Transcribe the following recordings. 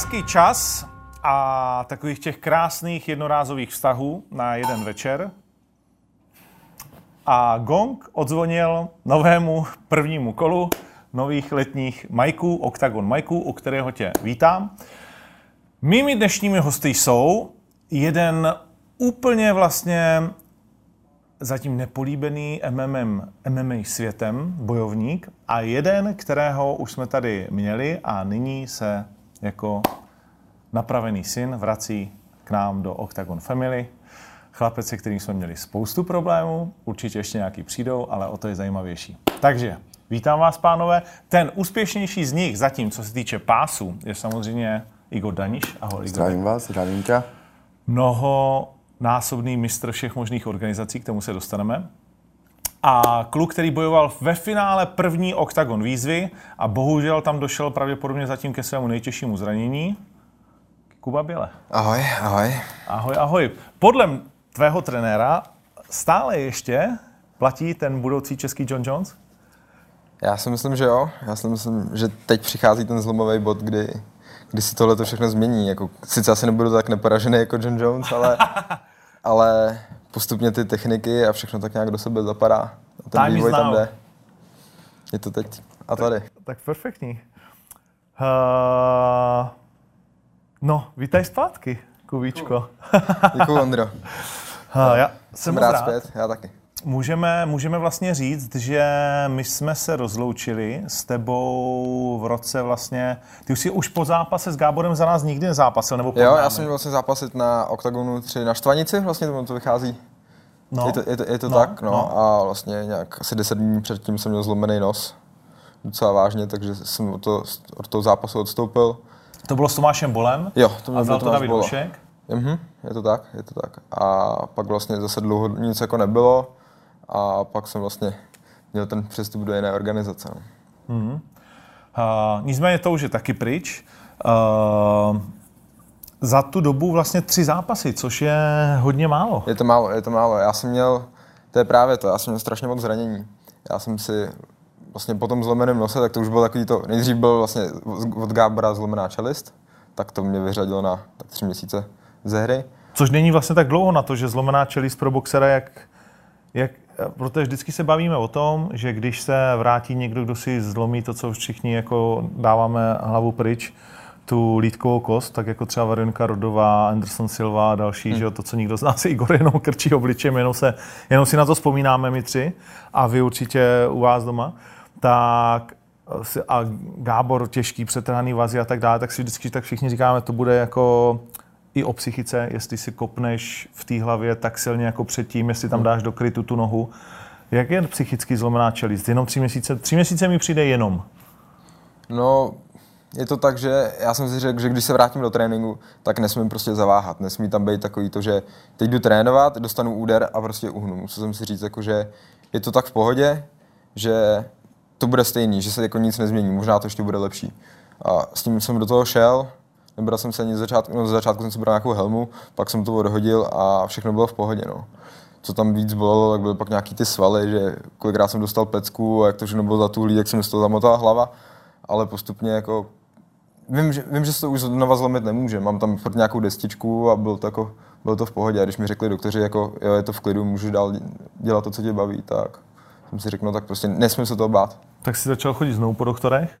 Lásky, čas a takových těch krásných jednorázových vztahů na jeden večer. A gong odzvonil novému prvnímu kolu nových letních majků, Octagon majků, u kterého tě vítám. Mými dnešními hosty jsou jeden úplně vlastně zatím nepolíbený MMM, MMA světem bojovník a jeden, kterého už jsme tady měli a nyní se jako napravený syn vrací k nám do Octagon Family. Chlapec, se kterým jsme měli spoustu problémů, určitě ještě nějaký přijdou, ale o to je zajímavější. Takže vítám vás, pánové. Ten úspěšnější z nich zatím, co se týče pásu, je samozřejmě Igor Daniš. Ahoj, Igor. Zdravím vás, zdravím tě. Mnoho násobný mistr všech možných organizací, k tomu se dostaneme. A kluk, který bojoval ve finále první OKTAGON výzvy a bohužel tam došel pravděpodobně zatím ke svému nejtěžšímu zranění. Kuba Běle. Ahoj, ahoj. Ahoj, ahoj. Podle tvého trenéra stále ještě platí ten budoucí český John Jones? Já si myslím, že jo. Já si myslím, že teď přichází ten zlomový bod, kdy, kdy si tohle to všechno změní. Jako, sice asi nebudu tak neporažený jako John Jones, ale, ale postupně ty techniky a všechno tak nějak do sebe zapadá. A ten Time vývoj tam jde. Je to teď a tady. Tak perfektní. Uh, no, vítaj zpátky, Kubíčko. Děkuji, Ondro. Uh, já jsem, Jsem rád rád. zpět, já taky. Můžeme, můžeme vlastně říct, že my jsme se rozloučili s tebou v roce vlastně, ty už si už po zápase s Gáborem za nás nikdy nezápasil, nebo Jo, námi. já jsem měl vlastně zápasit na OKTAGONu 3 na Štvanici, vlastně to, to vychází. no. Je to, je to, je to No, tak, no. no. A vlastně nějak asi 10 dní předtím jsem měl zlomený nos. Docela vážně, takže jsem od toho, od toho zápasu odstoupil. To bylo s Tomášem Bolem Jo, to a bylo to Tomáš David. Hošek. Mhm, je to tak, je to tak. A pak vlastně zase dlouho nic jako nebylo a pak jsem vlastně měl ten přestup do jiné organizace. No. Uh, nicméně to už je taky pryč. Uh, za tu dobu vlastně tři zápasy, což je hodně málo. Je to málo, je to málo. Já jsem měl, to je právě to, já jsem měl strašně moc zranění. Já jsem si vlastně po tom zlomeném nose, tak to už bylo takový to, nejdřív byl vlastně od Gábora zlomená čelist, tak to mě vyřadilo na tak tři měsíce ze hry. Což není vlastně tak dlouho na to, že zlomená čelist pro boxera, jak, jak, protože vždycky se bavíme o tom, že když se vrátí někdo, kdo si zlomí to, co všichni jako dáváme hlavu pryč, tu lítkovou kost, tak jako třeba Veronika Rodová, Anderson Silva a další, hmm. že to, co nikdo z nás Igor jenom krčí obličem, jenom, se, jenom si na to vzpomínáme my tři a vy určitě u vás doma, tak a Gábor těžký, přetrhaný vazy a tak dále, tak si vždycky tak všichni říkáme, to bude jako i o psychice, jestli si kopneš v té hlavě tak silně jako předtím, jestli tam dáš do krytu tu nohu. Jak je psychicky zlomená čelist? Jenom tři měsíce? Tři měsíce mi přijde jenom. No, je to tak, že já jsem si řekl, že když se vrátím do tréninku, tak nesmím prostě zaváhat. Nesmí tam být takový to, že teď jdu trénovat, dostanu úder a prostě uhnu. Musel jsem si říct, jako, že je to tak v pohodě, že to bude stejný, že se jako nic nezmění, možná to ještě bude lepší. A s tím jsem do toho šel, nebral jsem se ani z začátku, no z začátku jsem si bral nějakou helmu, pak jsem to odhodil a všechno bylo v pohodě. No. Co tam víc bylo, tak byly pak nějaký ty svaly, že kolikrát jsem dostal pecku a jak to všechno bylo zatuhlý, jak se mi z toho zamotala hlava, ale postupně jako Vím že, vím, že se to už znova zlomit nemůže. Mám tam furt nějakou destičku a bylo to, jako, bylo to v pohodě. A když mi řekli doktoři, jako, jo, je to v klidu, můžeš dál dělat to, co tě baví, tak jsem si řekl, no tak prostě nesmím se toho bát. Tak si začal chodit znovu po doktorech?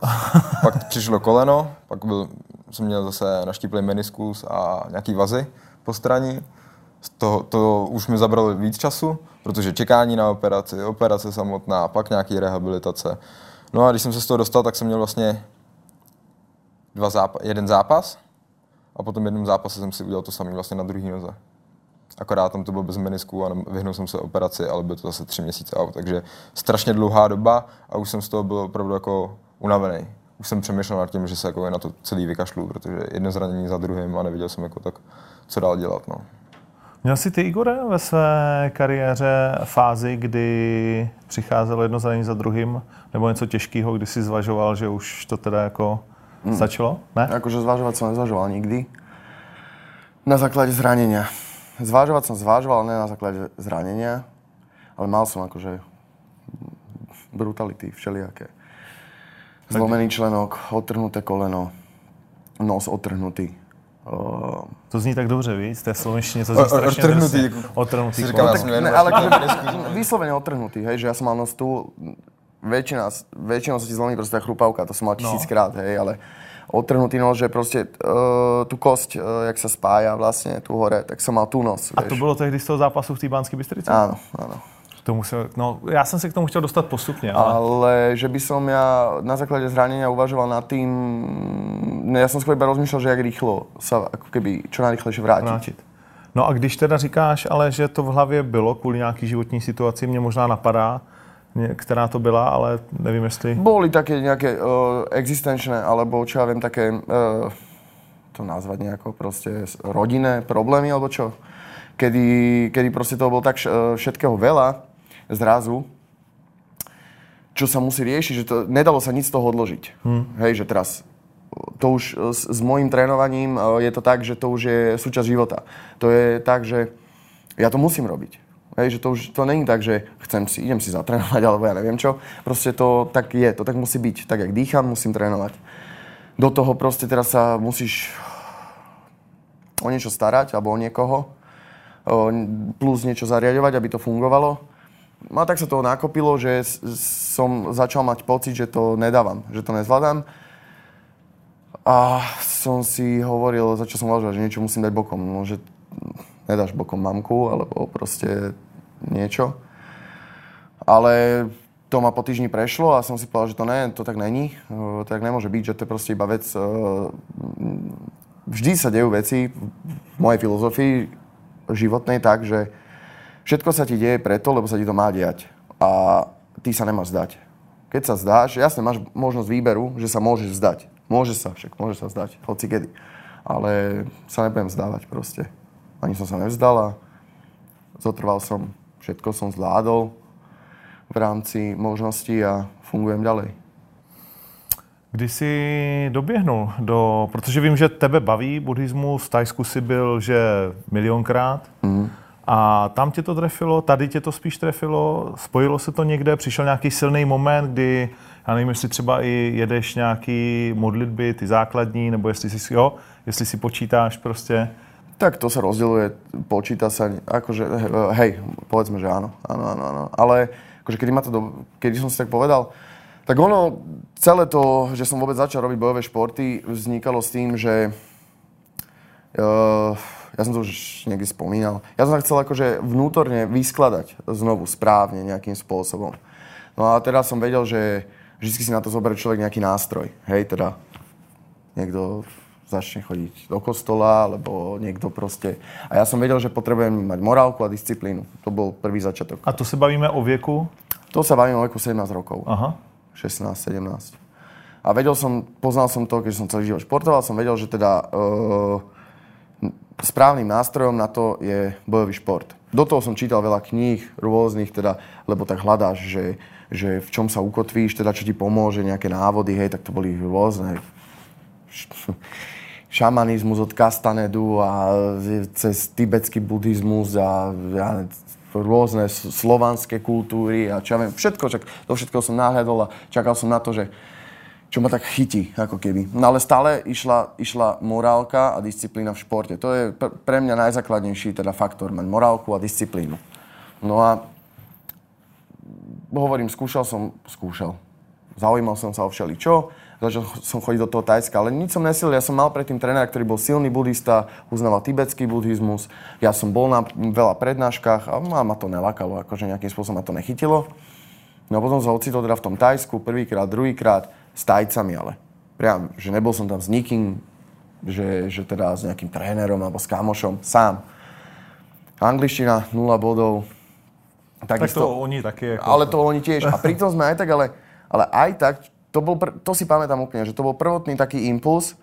Pak přišlo koleno, pak byl, jsem měl zase naštíplý meniskus a nějaký vazy po straní. Z toho, to už mi zabralo víc času, protože čekání na operaci, operace samotná, pak nějaký rehabilitace. No a když jsem se z toho dostal, tak jsem měl vlastně dva zápa- jeden zápas a potom jednom zápase jsem si udělal to samé vlastně na druhý noze. Akorát tam to bylo bez menisku a vyhnul jsem se operaci, ale bylo to zase tři měsíce takže strašně dlouhá doba a už jsem z toho byl opravdu jako unavený. Už jsem přemýšlel nad tím, že se jako na to celý vykašlu, protože jedno zranění za druhým a nevěděl jsem jako tak, co dál dělat. No. Měl jsi ty, Igore, ve své kariéře fázi, kdy přicházelo jedno zranění za druhým, nebo něco těžkého, kdy si zvažoval, že už to teda jako hmm. stačilo? Ne? Akože zvažovať som nezvažoval nikdy. Na základe zranenia. Zvažovať som zvažoval, ale ne na základe zranenia. Ale mal som akože brutality všelijaké. Zlomený členok, odtrhnuté koleno, nos otrhnutý. Uh, To zní tak dobře, víš? Z té slovenštině to zní strašně otrhnutý, jako- Otrhnutý. říkám, já jsem nevím, ne, ale otrhnutý, hej, že ja som mal nos tu, väčšina, väčšinou sa ti zlomí proste tá chrupavka, to som mal tisíckrát, hej, ale otrhnutý nos, že proste uh, tu kosť, uh, jak sa spája vlastne tu hore, tak som mal tu nos, A vieš. to bylo tehdy z toho zápasu v té Banské Bystrici? Áno, áno. Tomu se, no, já jsem se k tomu chtěl dostat postupně, ale... Ale že by som ja na základe zranenia uvažoval nad tým, ne, ja som skôr iba rozmýšľal, že jak rýchlo sa ako keby čo najrychlejšie vrátiť. vrátit. No a když teda říkáš, ale že to v hlavě bylo kvůli nějaký životní situaci, mě možná napadá, která to byla, ale nevím, jestli... Boli také nejaké uh, existenčné, alebo čo ja viem, také, uh, to nazvať nejako proste s- rodinné problémy, alebo čo? Kedy, kedy proste toho bolo tak eh, všetkého veľa zrazu, čo sa musí riešiť, že to, nedalo sa nic z toho odložiť. Hmm. Hej, že teraz to už eh, s, s mojím trénovaním eh, je to tak, že to už je súčasť života. To je tak, že ja to musím robiť. Hej, že to už to není tak, že chcem si, idem si zatrénovať, alebo ja neviem čo. Proste to tak je, to tak musí byť. Tak, jak dýcham, musím trénovať. Do toho proste teraz sa musíš o niečo starať, alebo o niekoho. Plus niečo zariadovať, aby to fungovalo. No a tak sa toho nakopilo, že som začal mať pocit, že to nedávam, že to nezvládam. A som si hovoril, začal som uvažovať, že niečo musím dať bokom. No, že nedáš bokom mamku, alebo proste niečo. Ale to ma po týždni prešlo a som si povedal, že to ne, to tak není. To tak nemôže byť, že to je proste iba vec... Vždy sa dejú veci v mojej filozofii životnej tak, že všetko sa ti deje preto, lebo sa ti to má diať. A ty sa nemáš zdať. Keď sa zdáš, jasne máš možnosť výberu, že sa môžeš zdať. Môže sa, však môže sa zdať, hoci kedy. Ale sa nebudem zdávať proste. Ani som sa nevzdal a zotrval som. Všetko som zvládol v rámci možností a fungujem ďalej. Kdy jsi doběhnul do, protože vím, že tebe baví buddhismus, v Tajsku si byl, že milionkrát, mm. A tam tě to trefilo, tady tě to spíš trefilo, spojilo se to někde, přišel nějaký silný moment, kdy, já nevím, jestli třeba i jedeš nějaký modlitby, ty základní, nebo jestli si, jo, jestli si počítáš prostě, Tak to sa rozdeľuje, počíta sa, akože, hej, povedzme, že áno, áno, áno, áno. Ale akože kedy, ma to do, kedy som si tak povedal, tak ono, celé to, že som vôbec začal robiť bojové športy, vznikalo s tým, že uh, ja som to už niekdy spomínal, ja som sa chcel akože vnútorne vyskladať znovu správne nejakým spôsobom. No a teraz som vedel, že vždy si na to zoberie človek nejaký nástroj. Hej, teda niekto začne chodiť do kostola, alebo niekto proste... A ja som vedel, že potrebujem mať morálku a disciplínu. To bol prvý začiatok. a to se bavíme o věku, To sa bavím o veku 17 rokov. aha, 16, 17. A vedel som, poznal som to, keď som celý život športoval, som vedel, že teda uh, správnym nástrojom na to je bojový šport. Do toho som čítal veľa kníh rôznych, teda, lebo tak hľadáš, že, že v čom sa ukotvíš, teda čo ti pomôže, nejaké návody, hej, tak to boli rôzne šamanizmus od Kastanedu a cez tibetský buddhizmus a ja, rôzne slovanské kultúry a čo ja viem, všetko, čak, do všetkého som náhľadol a čakal som na to, že čo ma tak chytí, ako keby. No ale stále išla, išla morálka a disciplína v športe. To je pr- pre mňa najzákladnejší teda faktor, mať morálku a disciplínu. No a hovorím, skúšal som, skúšal. Zaujímal som sa o všeličo, začal som chodiť do toho Tajska, ale nič som nesilil. Ja som mal predtým trénera, ktorý bol silný budista, uznával tibetský buddhizmus. Ja som bol na veľa prednáškach a ma, to nelakalo, akože nejakým spôsobom ma to nechytilo. No a potom sa ocitol teda v tom Tajsku, prvýkrát, druhýkrát, s Tajcami, ale priam, že nebol som tam s nikým, že, že teda s nejakým trénerom alebo s kamošom, sám. Angličtina, 0 bodov. tak to oni taky jako... Ale to oni tiež. A pritom sme aj tak, ale, ale aj tak, to, bol, pr- to si pamätám úplne, že to bol prvotný taký impuls,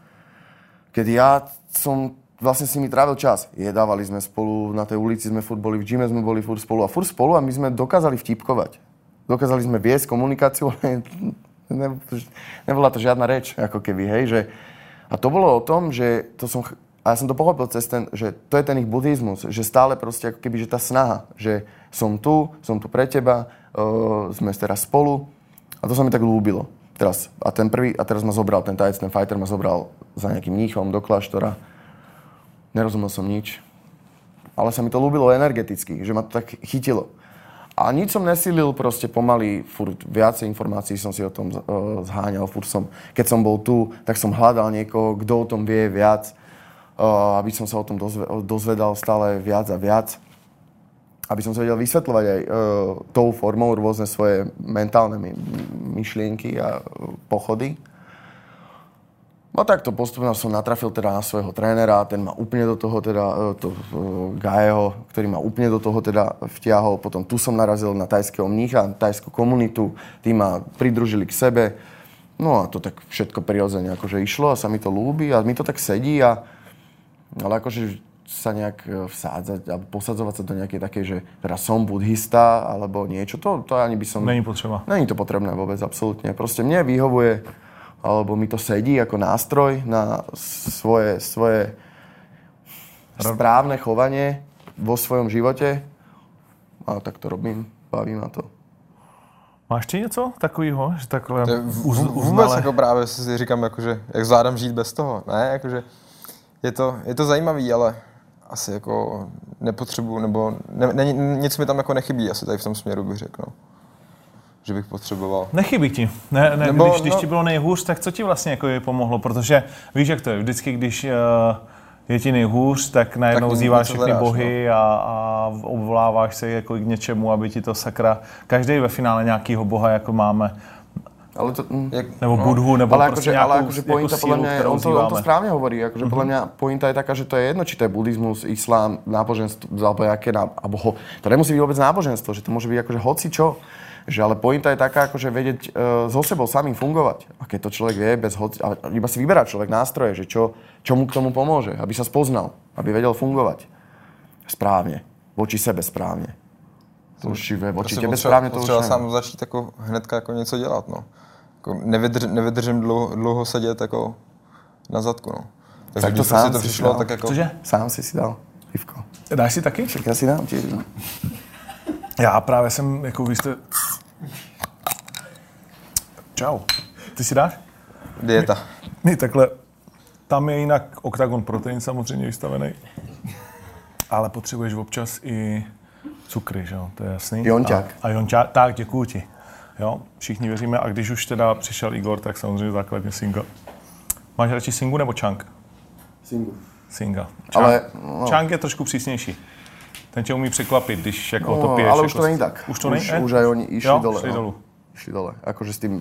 keď ja som vlastne s nimi trávil čas. Jedávali sme spolu, na tej ulici sme furt boli, v gyme sme boli furt spolu a furt spolu a my sme dokázali vtipkovať. Dokázali sme viesť komunikáciu, ale ne, nebola to žiadna reč, ako keby, hej, že... A to bolo o tom, že to som, a ja som to pochopil cez ten, že to je ten ich buddhizmus, že stále proste ako keby, že tá snaha, že som tu, som tu pre teba, uh, sme teraz spolu a to sa mi tak ľúbilo. Teraz, a, ten prvý, a teraz ma zobral, ten tajec, ten fighter ma zobral za nejakým mníchom do kláštora. Nerozumel som nič. Ale sa mi to ľúbilo energeticky, že ma to tak chytilo. A nič som nesilil, proste pomaly, furt viacej informácií som si o tom uh, zháňal, furt som, keď som bol tu, tak som hľadal niekoho, kto o tom vie viac, uh, aby som sa o tom dozve, dozvedal stále viac a viac aby som sa vedel vysvetľovať aj uh, tou formou rôzne svoje mentálne my, myšlienky a pochody. No takto postupne som natrafil teda na svojho trénera, ten ma úplne do toho teda, uh, to, uh, Gajeho, ktorý ma úplne do toho teda vtiahol. Potom tu som narazil na tajského mnícha, tajskú komunitu, tí ma pridružili k sebe. No a to tak všetko prirodzene akože išlo a sa mi to ľúbi a mi to tak sedí a ale akože sa nejak e, vsádzať alebo posadzovať sa do nejakej takej, že teraz som buddhista alebo niečo, to, to ani by som... Není potřeba. Není to potrebné vôbec, absolútne. Proste mne vyhovuje, alebo mi to sedí ako nástroj na svoje, svoje správne chovanie vo svojom živote. A tak to robím, baví ma to. Máš ty něco takového, že takhle To je uz, v- vůbec jako právě si říkám, jakože, jak zvládám žít bez toho. Ne, jakože je to, je to zajímavý, ale asi jako nepotřebuju, nebo ne, ne, nic mi tam jako nechybí asi tady v tom směru bych řekl, no. Že bych potřeboval. Nechybí ti. Ne, ne, Nebo, když, když no- ti bylo nejhůř, tak co ti vlastně jako pomohlo? Protože víš, jak to je. Vždycky, když uh, je ti nejhůř, tak najednou Tak zýváš všechny hledáš, bohy a, a obvoláváš se jako k něčemu, aby ti to sakra... Každý ve finále nějakýho boha jako máme. Ale to, mm. Jak, Nebo budhu, nebo ale prostě akože, nějakou ale akože jako pointa mňa, je- kterou on to, on to správne hovorí, akože podľa mňa pointa je taká, že to je jedno, či to je buddhizmus, islám, náboženstvo, alebo jaké, alebo ho, to nemusí byť vôbec náboženstvo, že to môže byť akože hoci čo. Že ale pointa je taká, akože vedieť uh, so sebou samým fungovať. A keď to človek vie, bez hoci, ale iba si vyberá človek nástroje, že čo, čo mu k tomu pomôže, aby sa spoznal, aby vedel fungovať správne, voči sebe správne. To ve- voči tebe potřeba- správne, to už neviem. sám začít jako hnedka jako něco dělat, no. Jako nevydrž, nevydržím dlouho, dlouho sedět jako na zadku, no. Takže Tak to když prostě sám to si přišlo, dal. tak jako... Cože? Sám si si dal pivko. Dáš si taky? Však ja si dám tiež. No. Já právě jsem, jako vy jste... Čau. Ty si dáš? Dieta. My takhle, tam je jinak Octagon Protein samozřejmě vystavený, ale potřebuješ občas i cukry, že jo, to je jasný. Jonťák. A, a jonťák, tak děkuju ti. Jo, všichni věříme a když už teda přišel Igor, tak samozřejmě základně Singa. Máš radši Singu nebo Chunk? Singu. Singa. Chunk, Ale, no. Chunk je trošku přísnější. Ten tě umí překvapit, když jako to No, piješ. ale jako už to není tak. Už to není? Už, ne? už aj oni išli jo, dole. Šli no. dolů. Išli dole. Akože s tým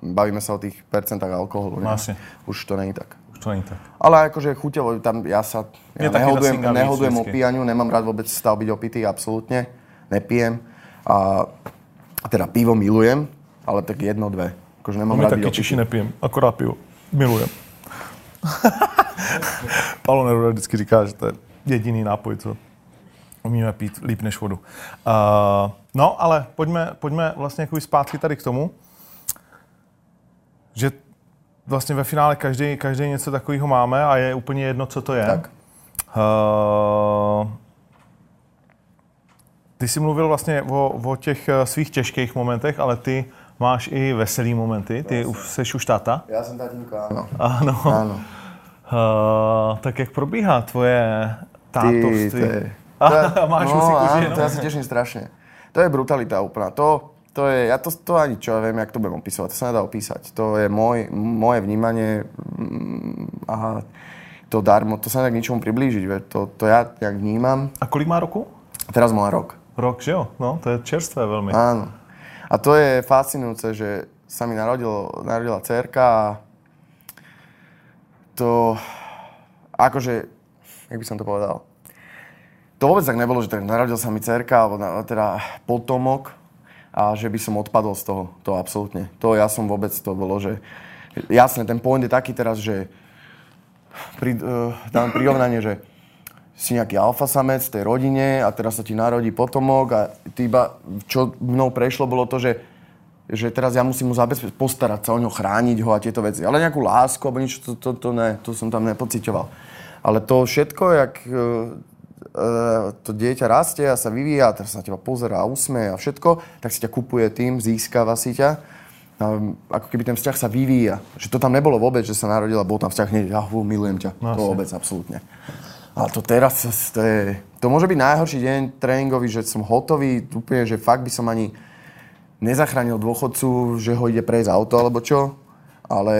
bavíme sa o tých percentách alkoholu. No, Ne? jasne. Už to není tak. Už to není tak. Ale akože chuťovo, tam ja sa ja nehodujem, nehodujem o pijaniu, nemám rád vôbec stav byť opitý, absolútne. Nepijem. A teda pivo milujem, ale tak jedno, dve. Akože nemám My rád taky Češi nepijem, akorát pivo. Milujem. Paolo Neruda vždycky říká, že to je jediný nápoj, co umíme pít líp než vodu. Uh, no, ale pojďme, pojďme vlastně jako zpátky tady k tomu, že vlastně ve finále každý, každý něco takového máme a je úplně jedno, co to je. Tak. Uh, ty jsi mluvil vlastně o, o těch eh, svých těžkých momentech, ale ty máš i veselý momenty. Ty už jsi už táta. Ja som tatínko, áno. Ano. Áno. Uh, tak jak probíhá tvoje Ty, tátovství? to je... A máš no, áno, ženu. to ja sa teším strašne. To je brutalita úplná. To, to je, ja to, to ani čo ja viem, jak to budem opisovať. To sa nedá opísať. To je môj, moje vnímanie mm, a to darmo, to sa nedá k ničomu priblížiť. To, to ja jak vnímam. A kolik má roku? Teraz má rok. Rok, že jo? No, to je čerstvé velmi. Áno. A to je fascinujúce, že sa mi narodilo, narodila dcerka a to akože, jak by som to povedal, to vôbec tak nebolo, že tak narodil sa mi dcerka, alebo na, teda potomok a že by som odpadol z toho. To absolútne. To ja som vôbec, to bolo, že jasne, ten point je taký teraz, že pri, uh, dám prirovnanie, že si nejaký alfa samec v tej rodine a teraz sa ti narodí potomok a ty iba, čo mnou prešlo, bolo to, že, že teraz ja musím mu zabezpečiť, postarať sa o ňo, chrániť ho a tieto veci. Ale nejakú lásku alebo niečo, to, to, to ne, to som tam nepocitoval. Ale to všetko, jak e, e, to dieťa rastie a sa vyvíja, a teraz sa na teba pozerá a usmeje a všetko, tak si ťa kupuje tým, získava si ťa. um, ako keby ten vzťah sa vyvíja. Že to tam nebolo vôbec, že sa narodila, bol tam vzťah hneď, ja hú, milujem ťa. No, to vôbec, absolútne. Ale to teraz, to, je, to môže byť najhorší deň tréningový, že som hotový, úplne, že fakt by som ani nezachránil dôchodcu, že ho ide prejsť auto, alebo čo. Ale...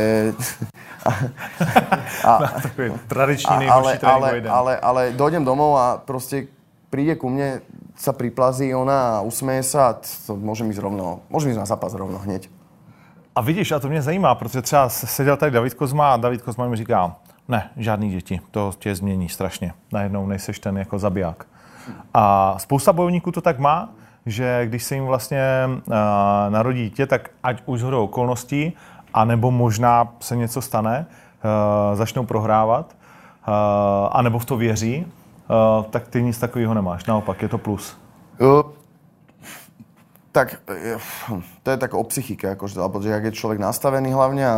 a, Takový tradiční a, ale, ale, ale, ale dojdem domov a proste príde ku mne, sa priplazí ona a usmeje sa a to môžem ísť rovno, môžem ísť na zápas rovno hneď. A vidíš, a to mě zajímá, protože třeba seděl tady David Kozma a David Kozma mi říká, ne, žádný děti, to tě změní strašně. Najednou nejseš ten jako zabiják. A spousta bojovníků to tak má, že když se jim vlastně uh, narodí dítě, tak ať už zhodou okolností, anebo možná se něco stane, uh, začnou prohrávat, uh, anebo v to věří, uh, tak ty nic takového nemáš. Naopak, je to plus. Uh, tak eh, to je tak o psychike, akože, alebo že jak je človek nastavený hlavne a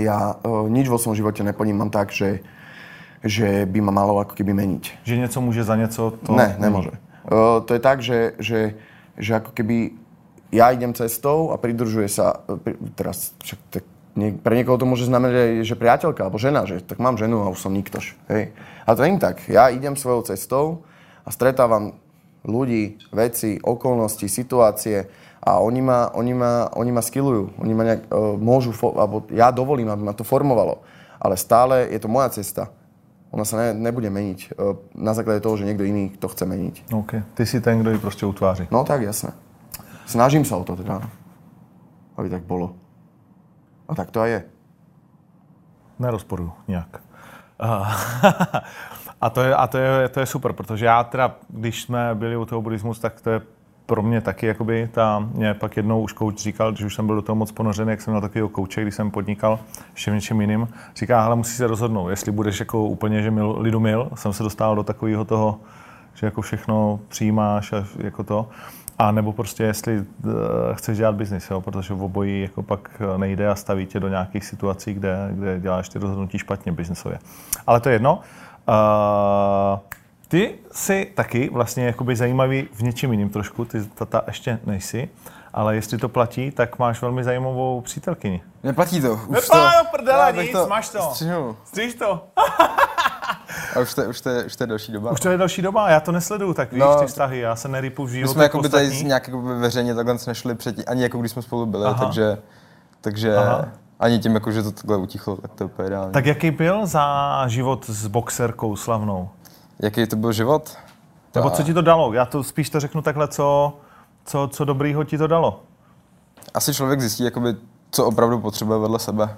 ja uh, nič vo svojom živote neponímam tak, že, že by ma malo ako keby meniť. Že něco může za něco, to Ne, nemôže. Uh, to je tak, že, že, že ako keby ja idem cestou a pridružuje sa, pri, teraz však tak nie, pre niekoho to môže znamenať, že priateľka alebo žena, že tak mám ženu a už som niktož. Hej. Ale to je tak. Ja idem svojou cestou a stretávam ľudí, veci, okolnosti, situácie a oni ma, oni ma, oni ma skillujú. Oni ma nejak, uh, môžu, alebo ja dovolím, aby ma to formovalo. Ale stále je to moja cesta. Ona sa ne, nebude meniť uh, na základe toho, že niekto iný to chce meniť. OK. Ty jsi ten, kdo ji prostě utváří. No tak, jasné. Snažím sa o to teda, aby tak bolo. A tak to aj je. Nerozporuju nějak. A- to je, a to je, to je super, protože já teda, když jsme byli u toho buddhismu, tak to je pro mě taky, jakoby, ta, mě pak jednou už kouč říkal, když už jsem byl do toho moc ponořený, jak jsem měl takového kouče, když jsem podnikal ještě v něčem jiným, říká, hele, musíš se rozhodnout, jestli budeš jako úplně, že mil, lidu mil, jsem se dostal do takového toho, že jako všechno přijímáš a jako to, a nebo prostě jestli uh, chceš dělat biznis, jo, protože v obojí jako pak eh, nejde a staví tě do nějakých situací, kde, kde děláš ty rozhodnutí špatně biznisově. Ale to je jedno. Uh, ty jsi taky vlastně jakoby zajímavý v něčem jiným trošku, ty tata ještě nejsi, ale jestli to platí, tak máš velmi zajímavou přítelkyni. Neplatí to. Už Nepá, to, bych nic, máš to. Střihnul. Stříš to? A už to, už, to, už to je další doba. Už to je další doba, já to nesleduju, tak víš, No, ty vztahy, já se nerypu v My životu jsme jako by tady nějak jako by veřejně takhle nešli předtím, ani jako když jsme spolu byli, Aha. takže, takže Aha. ani tím, jako, že to takhle utichlo, tak to je úplně ideální. Tak jaký byl za život s boxerkou slavnou? Jaký to byl život? Nebo co ti to dalo? Já to spíš to řeknu takhle, co, co, co dobrýho ti to dalo. Asi člověk zjistí, jakoby, co opravdu potřebuje vedle sebe.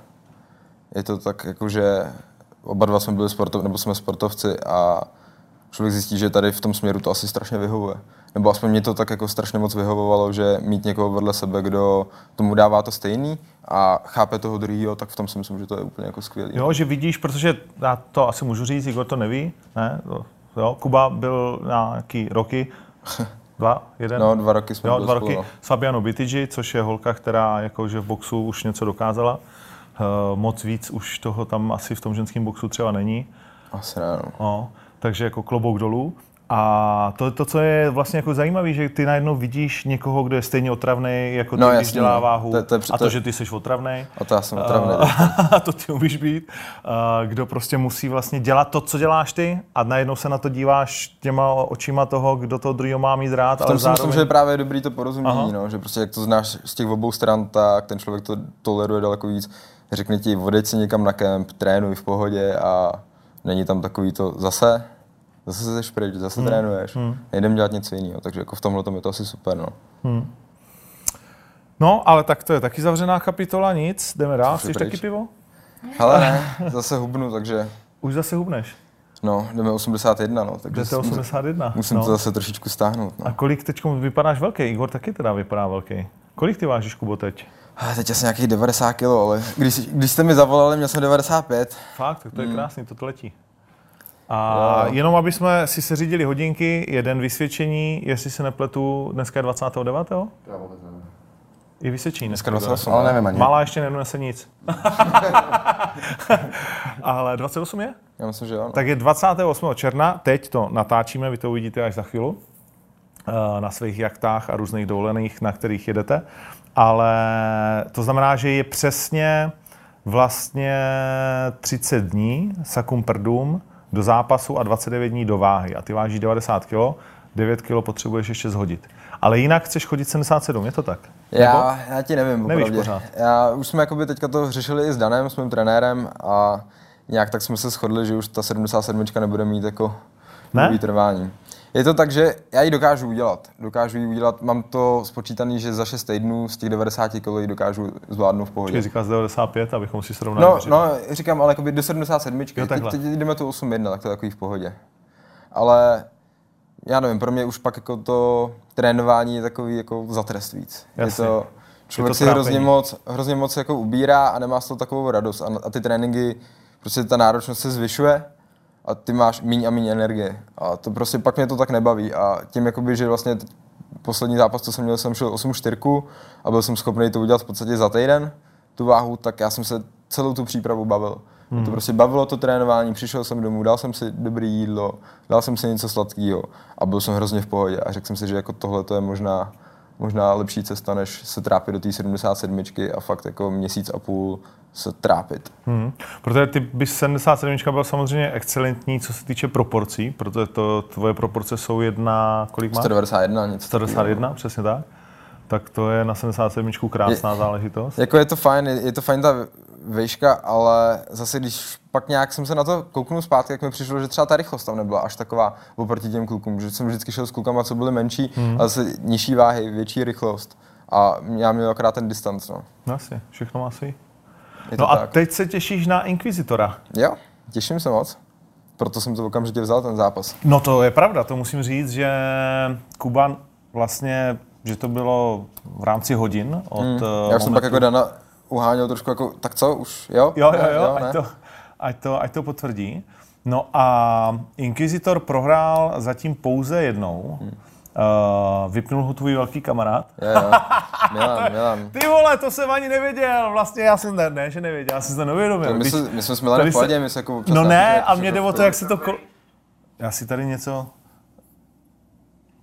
Je to tak, jako, že oba dva jsme byli sportov, nebo jsme sportovci a člověk zjistí, že tady v tom směru to asi strašně vyhovuje. Nebo aspoň mě to tak jako strašně moc vyhovovalo, že mít někoho vedle sebe, kdo tomu dává to stejný a chápe toho druhého, tak v tom si myslím, že to je úplně jako skvělý. Jo, že vidíš, protože já to asi můžu říct, Igor to neví, ne? Jo, Kuba byl na nějaký roky, dva, jeden? No, dva roky jsme jo, dva spolu, roky no. s Fabianou Bitigi, což je holka, která jakože v boxu už něco dokázala. Uh, moc víc už toho tam asi v tom ženském boxu třeba není. Asi ne, no. No, takže jako klobouk dolů. A to, to, co je vlastně jako zajímavé, že ty najednou vidíš někoho, kdo je stejně otravný, jako ty, No, když jasně, dělá no. váhu. To je- to je- a to to, je- že ty jsi otravný. A to já jsem otravný. A to ty umíš být. A kdo prostě musí vlastně dělat to, co děláš ty a najednou se na to díváš těma očima toho, kdo to druhého má mít rád, V ale tom si zároveň... myslím, že je právě dobrý to porozumění, Aha. no, že prostě jak to znáš z těch obou stran, tak ten člověk to toleruje daleko víc. Řekne ti, odejď si někam na kemp, trénuj v pohodě a není tam takový to zase, zase se jdeš pryč, zase hmm. trénuješ, hmm. nejdem dělat něco jiného, takže jako v tomhle tom je to asi super, no. No, ale tak to je taky zavřená kapitola, nic, jdeme dál. Chceš taky pivo? Hele ne, zase hubnu, takže Už zase hubneš. no, jdeme 81, no, takže Jdete 81. musím no. to zase trošičku stáhnout, no. A kolik teď vypadáš velký? Igor taky teda vypadá velký. Kolik ty vážíš, Kubo, teď? Teď asi nějakých 90 kg, ale když, když jste mi zavolali, měl jsem 95. Fakt, tak to je krásný, to letí. A Jo. jenom aby jsme si seřídili hodinky, jeden vysvědčení, jestli se nepletu, dneska je 29. Ja vôbec neviem. Je vysvědčení Dneska dneska. 28. Ale neviem ani. Malá ještě nenese nic. Ale 28 je? Já myslím, že jo. No. Tak je 28. června, teď to natáčíme, vy to uvidíte až za chvíli, na svých jachtách a různých dovolených, na kterých jedete. ale to znamená, že je přesně vlastně 30 dní sakum prdum do zápasu a 29 dní do váhy. A ty vážíš 90 kg, 9 kg potřebuješ ještě zhodit. Ale jinak chceš chodit 77, je to tak? Já, já ti nevím, Nevíš pořád. Já, už jsme jakoby teďka to řešili i s Danem, s mým trenérem a nějak tak jsme se shodli, že už ta 77 nebude mít jako Ne? trvání. Je to tak, že já ji dokážu udělat. Dokážu ji udělat, mám to spočítaný, že za 6 týdnů z těch 90 kg ji dokážu zvládnout v pohodě. Počkej, říkáš 95, abychom si srovnali. No, no, říkám, ale jakoby do 77. Jo, teď, teď jdeme tu 8.1, tak to je takový v pohodě. Ale já nevím, pro mě už pak jako to trénování je takový jako za trest víc. Jasně. Je to, člověk to si hrozně moc, hrozně moc jako ubírá a nemá z toho takovou radost. A, a ty tréninky, prostě ta náročnost se zvyšuje a ty máš míň a míň energie. A to prostě pak mě to tak nebaví. A tím jakoby, že vlastně poslední zápas, co jsem měl, jsem šel 8 čtyřku a byl jsem schopný to udělat v podstatě za týden, tu váhu, tak já jsem se celou tu přípravu bavil. Hmm. To prostě bavilo to trénování, přišel jsem domů, dal jsem si dobré jídlo, dal jsem si něco sladkého a byl jsem hrozně v pohodě. A řekl jsem si, že jako tohle to je možná, možná lepší cesta, než se trápit do té 77 a fakt jako měsíc a půl se trápit. Hmm. Protože ty bys 77 byl samozřejmě excelentní, co se týče proporcí, protože to tvoje proporce jsou jedna, kolik máš? 191 něco. 191, přesně tak. Tak to je na 77 krásná záležitost. Jako je to fajn, je je to fajn ta výška, ale zase když pak nějak jsem se na to kouknul zpátky, jak mi přišlo, že třeba ta rychlost tam nebyla až taková oproti těm klukům, že jsem vždycky šel s klukama, co byly menší, hmm. ale zase nižší váhy, větší rychlost. A já měl akorát ten distanc, no. No asi, všechno má svý. Je No a tak. teď se těšíš na Inquisitora. Jo, těším se moc. Proto jsem to okamžitě vzal, ten zápas. No to je pravda, to musím říct, že Kuban vlastně, že to bylo v rámci hodin od hmm. Já už jsem pak jako Dana uháněl trošku jako, tak co, už, jo? Jo, jo, jo, ne? ať to, ať, to, ať to potvrdí. No a Inquisitor prohrál zatím pouze jednou. Hmm. Uh, vypnul ho tvůj velký kamarád. Jo, jo. Milan, Milan. Ty vole, to jsem ani nevěděl. Vlastně já jsem ne, ne že nevěděl, já jsem to neuvědomil. My, jsme, my jsme s Milanem v pohodě, my se jako občas No ne, a mě jde jako o to, jak se to... Kol... Já si tady něco...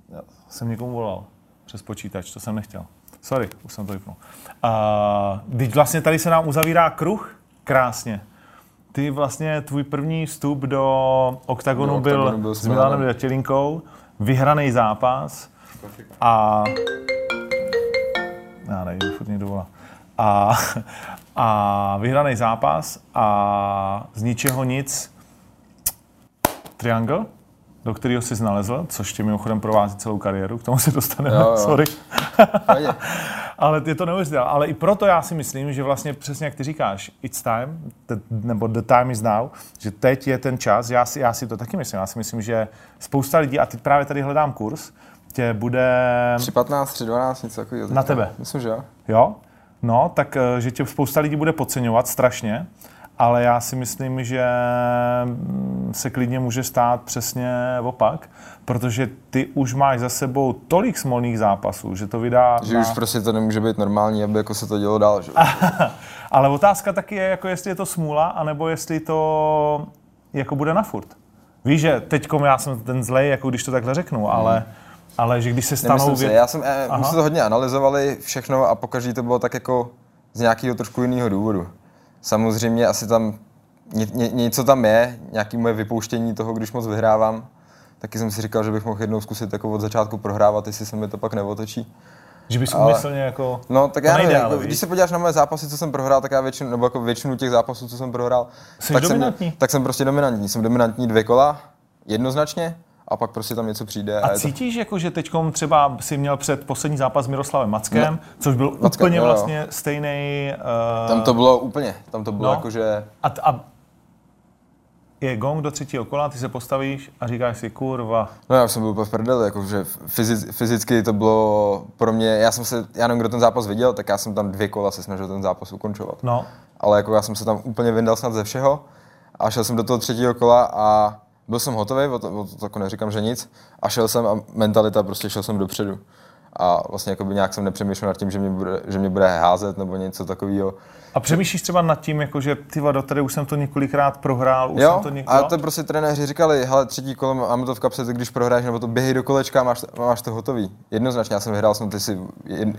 Já jsem někomu volal přes počítač, to jsem nechtěl. Sorry, už jsem to vypnul. A teď vlastně tady se nám uzavírá kruh krásně. Ty vlastně, tvůj první vstup do oktagonu, Do byl, byl s Milanem. Datělinkou, vyhraný zápas a... Já nevím, furt někdo volá. A, a vyhraný zápas a z ničeho nic triangle, do kterého si nalezl, což tě mimochodem provází celou kariéru, k tomu se dostaneme, Jo, jo. sorry. Ale je to neuvěřitelné. Ale i proto já si myslím, že vlastně přesně jak ty říkáš, it's time, the, nebo the time is now, že teď je ten čas. Já si, já si to taky myslím. Já si myslím, že spousta lidí, a teď právě tady hledám kurz, tě bude 3.15, 3.12, něco takového. Na tebe. Myslím, že jo. Jo? No, tak eh, že tě spousta lidí bude podceňovat strašně, ale já si myslím, že mm, se klidně může stát přesně opak, protože ty už máš za sebou tolik smolných zápasů, že to vydá Že na... už prostě to nemůže být normální, aby jako se to dělo dál, že? Ale otázka taky je, jako jestli je to smůla, anebo jestli to jako bude na furt. Víš, že teďkom já jsem ten zlej, jako když to takhle řeknu, ale, ale že když se stanou Nemyslím já jsem, eh, my jsme to hodně analyzovali všechno a pokaždé to bylo tak jako z nějakého trošku jiného důvodu. Samozřejmě asi tam ně, ně, něco tam je, nějaké moje vypouštění toho, když moc vyhrávám. Taky jsem si říkal, že bych mohl jednou zkusit jako od začátku prohrávat, jestli se mi to pak neotočí. Že bys ale- umyslně jako... No, tak já nevím, jako, když se podíváš na moje zápasy, co jsem prohrál, tak já většinu, nebo jako většinu těch zápasů, co jsem prohrál, Jsi tak, dominantní. Jsem, tak jsem prostě dominantní. Jsem dominantní dvě kola, jednoznačně, a pak prostě tam něco přijde. A to- cítíš, jako, že teď třeba si měl před poslední zápas s Miroslavem Mackem, No. což byl Mackem, úplně jo, jo. vlastně stejný. Uh, Tam to bylo úplně, tam to bylo No. no. jako, že A, t- a je gong do třetího kola, ty se postavíš a říkáš si, kurva, No já jsem byl úplně v prdeli, jakože fyzic, fyzicky to bylo pro mě, já jsem se, já nevím, kdo ten zápas viděl, tak já jsem tam dvě kola se snažil ten zápas ukončovat. no, Ale jako já jsem se tam úplně vyndal snad ze všeho a šel jsem do toho třetího kola a byl jsem hotový, o to, o to jako neříkám, že nic, a šel jsem a mentalita, prostě šel jsem dopředu. A vlastně jakoby nějak jsem nepřemýšlel nad tím, že mě bude, že mě bude házet nebo něco takového. A přemýšlíš třeba nad tím, jako že ty vado, tady už jsem to několikrát prohrál, už Jo, jsem to něk... a to prostě trenéři říkali, hele, třetí kolo máme to v kapse, tak když prohráš, nebo to běhej do kolečka, máš, máš to hotový. Jednoznačně, já jsem vyhrál, jsem ty si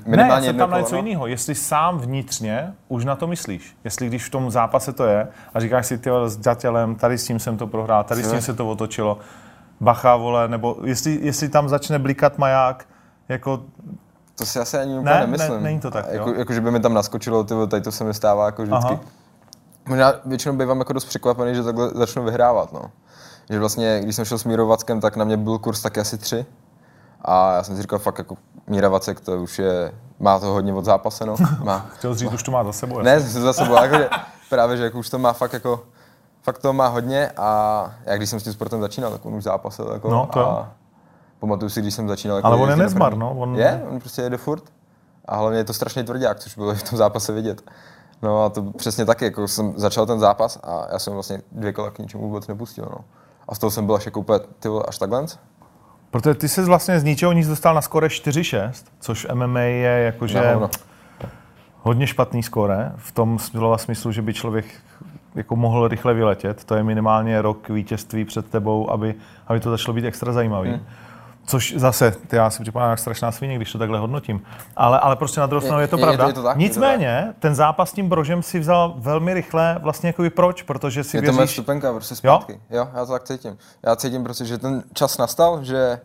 minimálně ne, jedno tam na něco no. jiného. Jestli sám vnitřně už na to myslíš. Jestli když v tom zápase to je a říkáš si, ty s Datělem, tady s tím jsem to prohrál, tady s tím se to otočilo, bacha, vole, nebo jestli, jestli tam začne blikat maják, jako To si asi ani úplně Ne, nemyslím. ne, není to tak, jako, jo. jako, že by mi tam naskočilo, ty tady to se mi stává jako vždycky. Aha. Možná většinou bývám jako dost překvapený, že takhle začnu vyhrávat, no. Že vlastně, když jsem šel s Mírou Vackem, tak na mě byl kurz taky asi tři. A já jsem si říkal, fakt jako Míra Vacek, to už je, má to hodně od zápaseno. Má, chtěl říct, už to má za sebou. ne, jsem za sebou, jako, že, právě, že jako už to má fakt jako, fakt to má hodně a já když jsem s tím sportem začínal, tak on už zápasil jako, No, to a pamatuju si, když jsem začínal. Jako Ale on je nezmar, no, on- Je, on prostě jede furt. A hlavně je to strašně tvrdák, což bylo v tom zápase vidět. No a to přesně taky, jako jsem začal ten zápas a já jsem vlastně dvě kola k ničemu vůbec nepustil, no. A z toho jsem byl až jako úplně, ty vole, až takhle. Protože ty jsi vlastně z ničeho nic dostal na skore 4-6, což v MMA je jakože Na hovno. hodně špatný skore, v tom slova smyslu, že by člověk jako mohl rychle vyletět. To je minimálně rok vítězství před tebou, aby, aby to začalo být extra zajímavý. Hmm. Což zase, ty já si připadám jak strašná svině, když to takhle hodnotím. Ale, ale prostě na druhou stranu je, to je- je pravda. to- je to tak, je to Nicméně, ten zápas s tím Brožem si vzal velmi rychle, vlastně jakoby proč? Protože si Je to moje věříš... vstupenka prostě zpátky. Jo? jo, já to tak cítím. Já cítím prostě, že ten čas nastal, že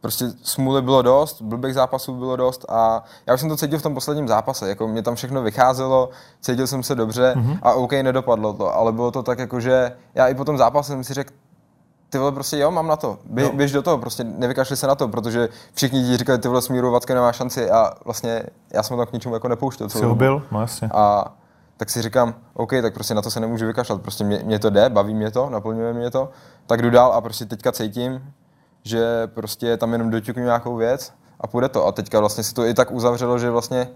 prostě smůly bylo dost, blbých zápasů bylo dost a já už jsem to cítil v tom posledním zápase, jako mě tam všechno vycházelo, cítil jsem se dobře Mhm. mm-hmm. a OK, nedopadlo to, ale bylo to tak jako, že já i po tom zápase jsem si řekl, ty vole, prostě jo, mám na to. Bě, Jo. běž do toho, prostě nevykašli se na to, protože všichni ti říkali, ty vole, Smíru Vacka nemá šanci a vlastně já jsem tam k ničemu jako nepouštěl. Si celou ho byl? No jasně. A tak si říkám, OK, tak prostě na to se nemůžu vykašlat, prostě mě, mě to jde, baví mě to, naplňuje mě to, tak jdu dál a prostě teďka cítím, že prostě tam jenom doťuknu nějakou věc a půjde to. A teďka vlastně se to i tak uzavřelo, že vlastně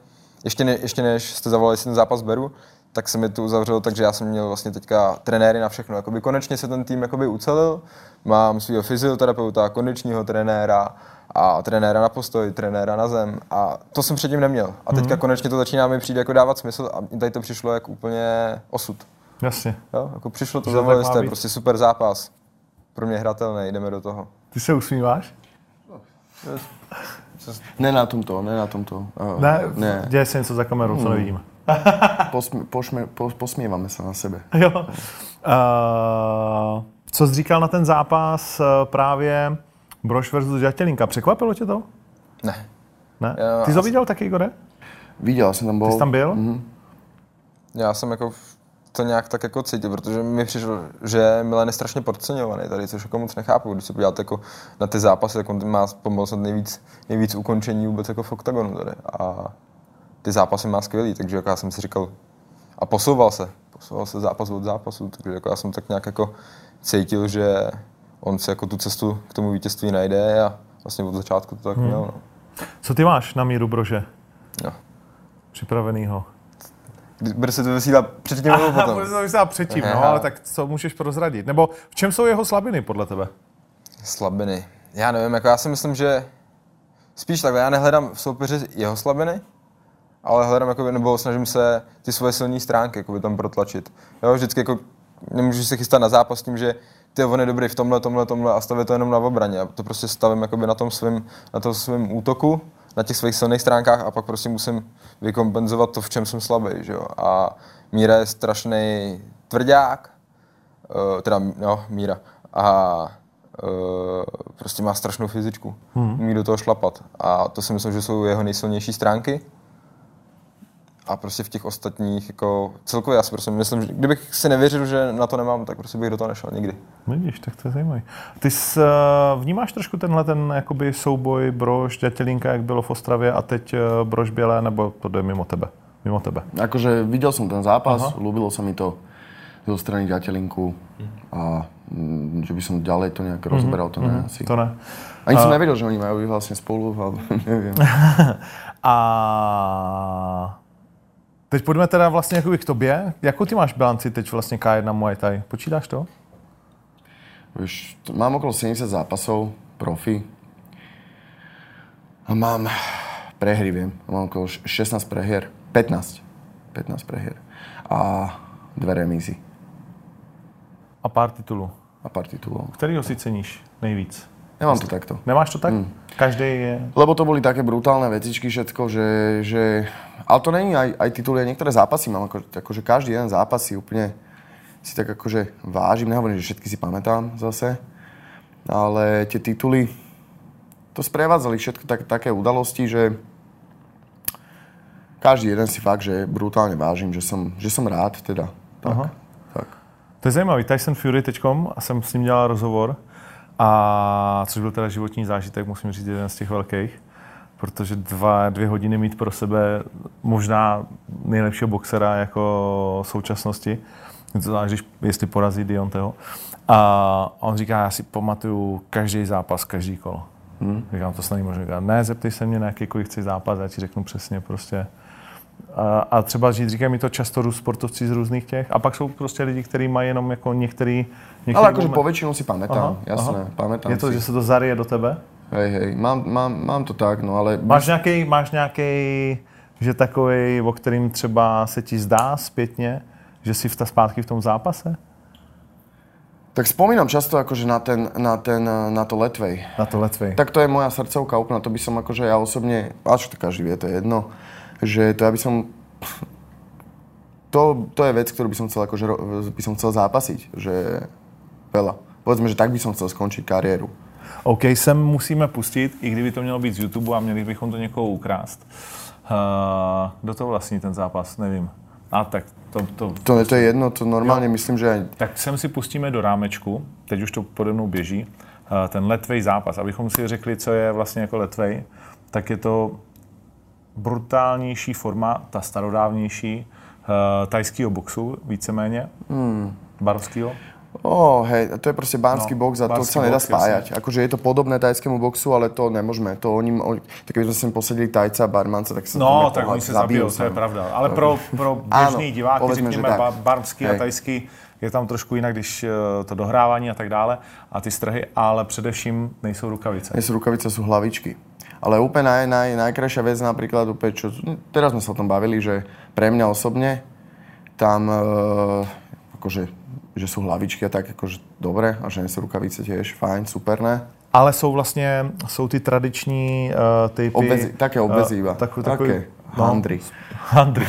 ještě, ne, ještě než jste zavolali, si ten zápas beru, tak se mi to uzavřelo, takže já jsem měl vlastně teďka trenéry na všechno. Jakoby konečně se ten tým jakoby ucelil, mám svého fyzioterapeuta, kondičního trenéra, a trenéra na postoj, trenéra na zem a to jsem předtím neměl. A teďka Mhm. konečně to začíná mi přijít jako dávat smysl a tady to přišlo jak úplně osud. Jasně. Jo? Jako přišlo to, Že to zavolali jste, být. prostě super zápas. Pro mě hratelný, jdeme do toho. Ty se usmíváš? Ne na tomto, ne na tomto. Uh, Ne, ne. děje se něco za kamerou, co nevidíme. Pošme, po, posmívame sa na sebe. Jo. Uh, co jsi říkal na ten zápas uh, právě Brož versus Žatělinka? Překvapilo tě to? Ne. Ne? Jo, Ty jsi to viděl taky, Igore? Videl som tam bol. Ty jsi tam byl? Mhm. Já jsem jako to nějak tak jako cítil, protože mi přišlo, že Milan je strašně podceňovaný tady, což jako moc nechápu. Když se podíváte jako na ty zápasy, tak on má snad nejvíc, nejvíc ukončení vůbec jako v oktagonu tady. A ty zápasy má skvělý, takže jako já jsem si říkal, a posouval se, posouval se zápas od zápasu, takže jako já jsem tak nějak jako cítil, že on si jako tu cestu k tomu vítězství najde a vlastně od začátku to tak měl. No. Co ty máš na míru Brože? Jo. Připravenýho. Bude se to vysílat předtím nebo potom? Bude se to vysílat předtím, no, ale tak co můžeš prozradit? Nebo v čem jsou jeho slabiny podle tebe? Slabiny. Já nevím, jako já si myslím, že spíš takhle, já nehledám v soupeři jeho slabiny, ale hledám, jako, nebo snažím se ty svoje silné stránky jakoby, tam protlačit. Jo, vždycky jako nemůžu se chystat na zápas tím, že ty on je dobrý v tomhle, tomhle, tomhle a stavit to jenom na obraně. Já to prostě stavím jakoby na tom svém, na tom svém útoku, na těch svých silných stránkách a pak prostě musím vykompenzovat to, v čem jsem slabý. Že jo? A Míra je strašný tvrdák, uh, teda no, Míra. A uh, prostě má strašnou fyzičku. Hmm. Umí do toho šlapat. A to si myslím, že jsou jeho nejsilnější stránky. A prostě v těch ostatních, jako celkově já si prostě myslím, že kdybych si nevěřil, že na to nemám, tak prostě bych do toho nešel nikdy. Vidíš, tak to je zajímavé. Ty jsi, uh, vnímáš trošku tenhle ten jakoby souboj Brož, Dětělinka, jak bylo v Ostravě a teď uh, Brož Bělé, nebo to jde mimo tebe? Mimo tebe. Akože videl som ten zápas, Aha. Ľúbilo sa mi to zo strany Ďatelinku a mm, že by som ďalej to nejak rozoberal, to ne asi. To ne. Ani som nevedel, že oni majú byť vlastne spolu, alebo neviem. A teď pojďme teda vlastně k tobě. Jakou ty máš bilanci teď vlastně K1 Muay Thai? Počítáš to? T- mám okolo 70 zápasov, profi. A mám prehry viem. Mám okolo 16 prehier. 15. 15 prehier. A dve remízy. A pár titulů. A pár titulov. Kterýho si ceníš nejvíc? Nemám to takto. Nemáš to tak? Mm. Každý je... Lebo to boli také brutálne vecičky všetko, že, že... Ale to není aj, aj tituly, niektoré zápasy mám, ako, akože každý jeden zápas si úplne si tak akože vážim, nehovorím, že všetky si pamätám zase, ale tie tituly, to sprevádzali všetko tak, také udalosti, že každý jeden si fakt, že brutálne vážim, že som, že som rád teda. Tak, Aha. tak. To je zajímavý. Tyson Fury teďkom, a jsem s ním dělal rozhovor, a což byl teda životní zážitek, musím říct, jeden z těch velkých, protože dva, dvě hodiny mít pro sebe možná nejlepšího boxera jako současnosti, když, jestli porazí Dionteho. A on říká, já si pamatuju každý zápas, každý kolo. Hmm. Říkám, to snad možné. Říkám, ne, zeptej se mě na jakýkoliv chci zápas, já ti řeknu přesně prostě. A, a třeba říct, říkají mi to často sportovci z různých těch. A pak jsou prostě lidi, kteří mají jenom jako některý, některý Ale akože moment. po väčšinu si pamätám, jasné, pamätám Je to, si. že se to zarie do tebe? Hej, hej, mám, mám, mám to tak, no ale... Máš nějaký, máš nějaký, že takový, o kterým třeba se ti zdá zpětně, že jsi v ta zpátky v tom zápase? Tak spomínam často akože na, ten, na, ten, na to letvej. Na to letvej. Tak to je moja srdcovka úplná, to by som akože ja osobne, a čo to každý vie, to je jedno, že to ja by som, to, to je vec, ktorú by som chcel akože, by som chcel zápasiť, že veľa. Povedzme, že tak by som chcel skončiť kariéru. OK, sem musíme pustit, i kdyby to mělo být z YouTube a měli bychom to někoho ukrást. Uh, kdo to vlastní ten zápas? Nevím. A tak to, to, To, to je jedno, to normálne myslím, že Tak sem si pustíme do rámečku, teď už to pode mnou běží, eh, ten letvej zápas. Abychom si řekli, co je vlastně jako letvej, tak je to brutálnější forma, ta starodávnější, uh, tajského boxu, víceméně, hmm. barovského. Ó, hej, to je proste bánsky No, box a to sa nedá box, spájať. Akože je to podobné tajskému boxu, ale to nemôžeme. To oni, oni tak keby sme sem posadili tajca a barmanca, tak sa No, tam tak oni se zabijou, to je pravda. Ale pro, pro běžný diváky, povedzme, tak. ba- barmský a Hej. tajský, je tam trošku jinak, když eh, to dohrávání a tak dále, a ty strhy, ale především nejsou rukavice. Sú rukavice, sú hlavičky. Ale úplne naj, naj, najkrajšia vec napríklad, úplne čo, no, teraz sme sa o tom bavili, že pre mňa osobne tam e, akože, že sú hlavičky a tak akože dobre a že sú rukavice tiež fajn, superné. Ale jsou vlastně, jsou ty tradiční uh, typy... Obezi, také eh, iba. takový, takový, také. Handry. Handry.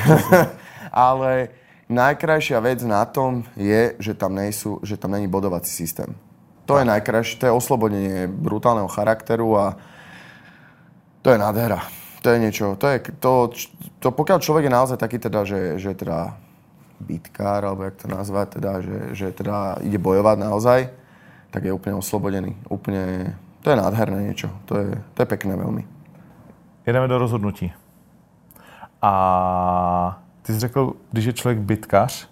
Ale najkrajšia vec na tom je, že tam, nejsú, že tam není bodovací systém. To je najkrajšie, to je oslobodenie brutálneho charakteru a to je nádhera. To je niečo, to je, to, to pokiaľ človek je naozaj taký teda, že, že teda bitkár, alebo jak to nazvať, teda, že, že teda ide bojovať naozaj, tak je úplne oslobodený. Úplne, to je nádherné niečo. To je, to je pekné veľmi. Jedeme do rozhodnutí. A ty jsi řekl, když je člověk bitkař,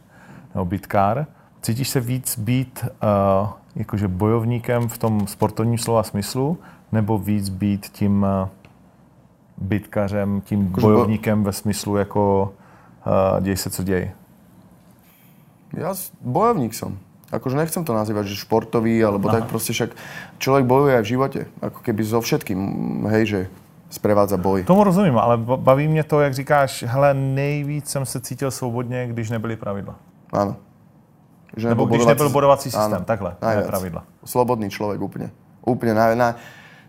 nebo bitkár, cítíš se víc být uh, jakože bojovníkem v tom sportovním slova smyslu, nebo víc být tím uh, bitkařem, tím bojovníkem ve smyslu jako uh, děj se, co děj? Ja bojovník som. Akože nechcem to nazývať, že športový, alebo Aha. tak proste však človek bojuje aj v živote. Ako keby so všetkým, hej, že sprevádza boj. Tomu rozumím, ale ba- baví mě to, jak říkáš, hele, nejvíc jsem se cítil svobodně, když nebyly pravidla. Áno. Že Nebo když bodovací- nebyl bodovací systém, Áno, takhle, ne pravidla. Slobodný človek úplne. Úplne naj, naj,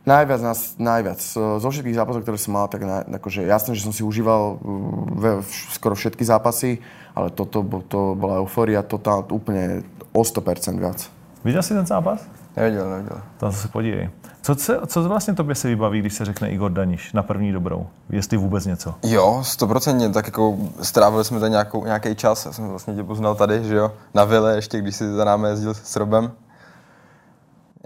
najviac, nás, najviac. Zo všetkých zápasov, ktoré som mal, tak na, akože jasné, že som si užíval mm, ve, v- skoro všetky zápasy, ale toto bo- to bola eufória totál, úplne o 100% viac. Viděl jsi ten zápas? Neviděl, neviděl. Tam se podívej. Co, se, co vlastně tobě se vybaví, když se řekne Igor Daniš na první dobrou? Jestli vůbec něco. Jo, stoprocentně, tak jako strávili jsme tady nějakou, nějaký čas, já jsem vlastně tě poznal tady, že jo, na vile ještě, když jsi za námi jezdil s Robem.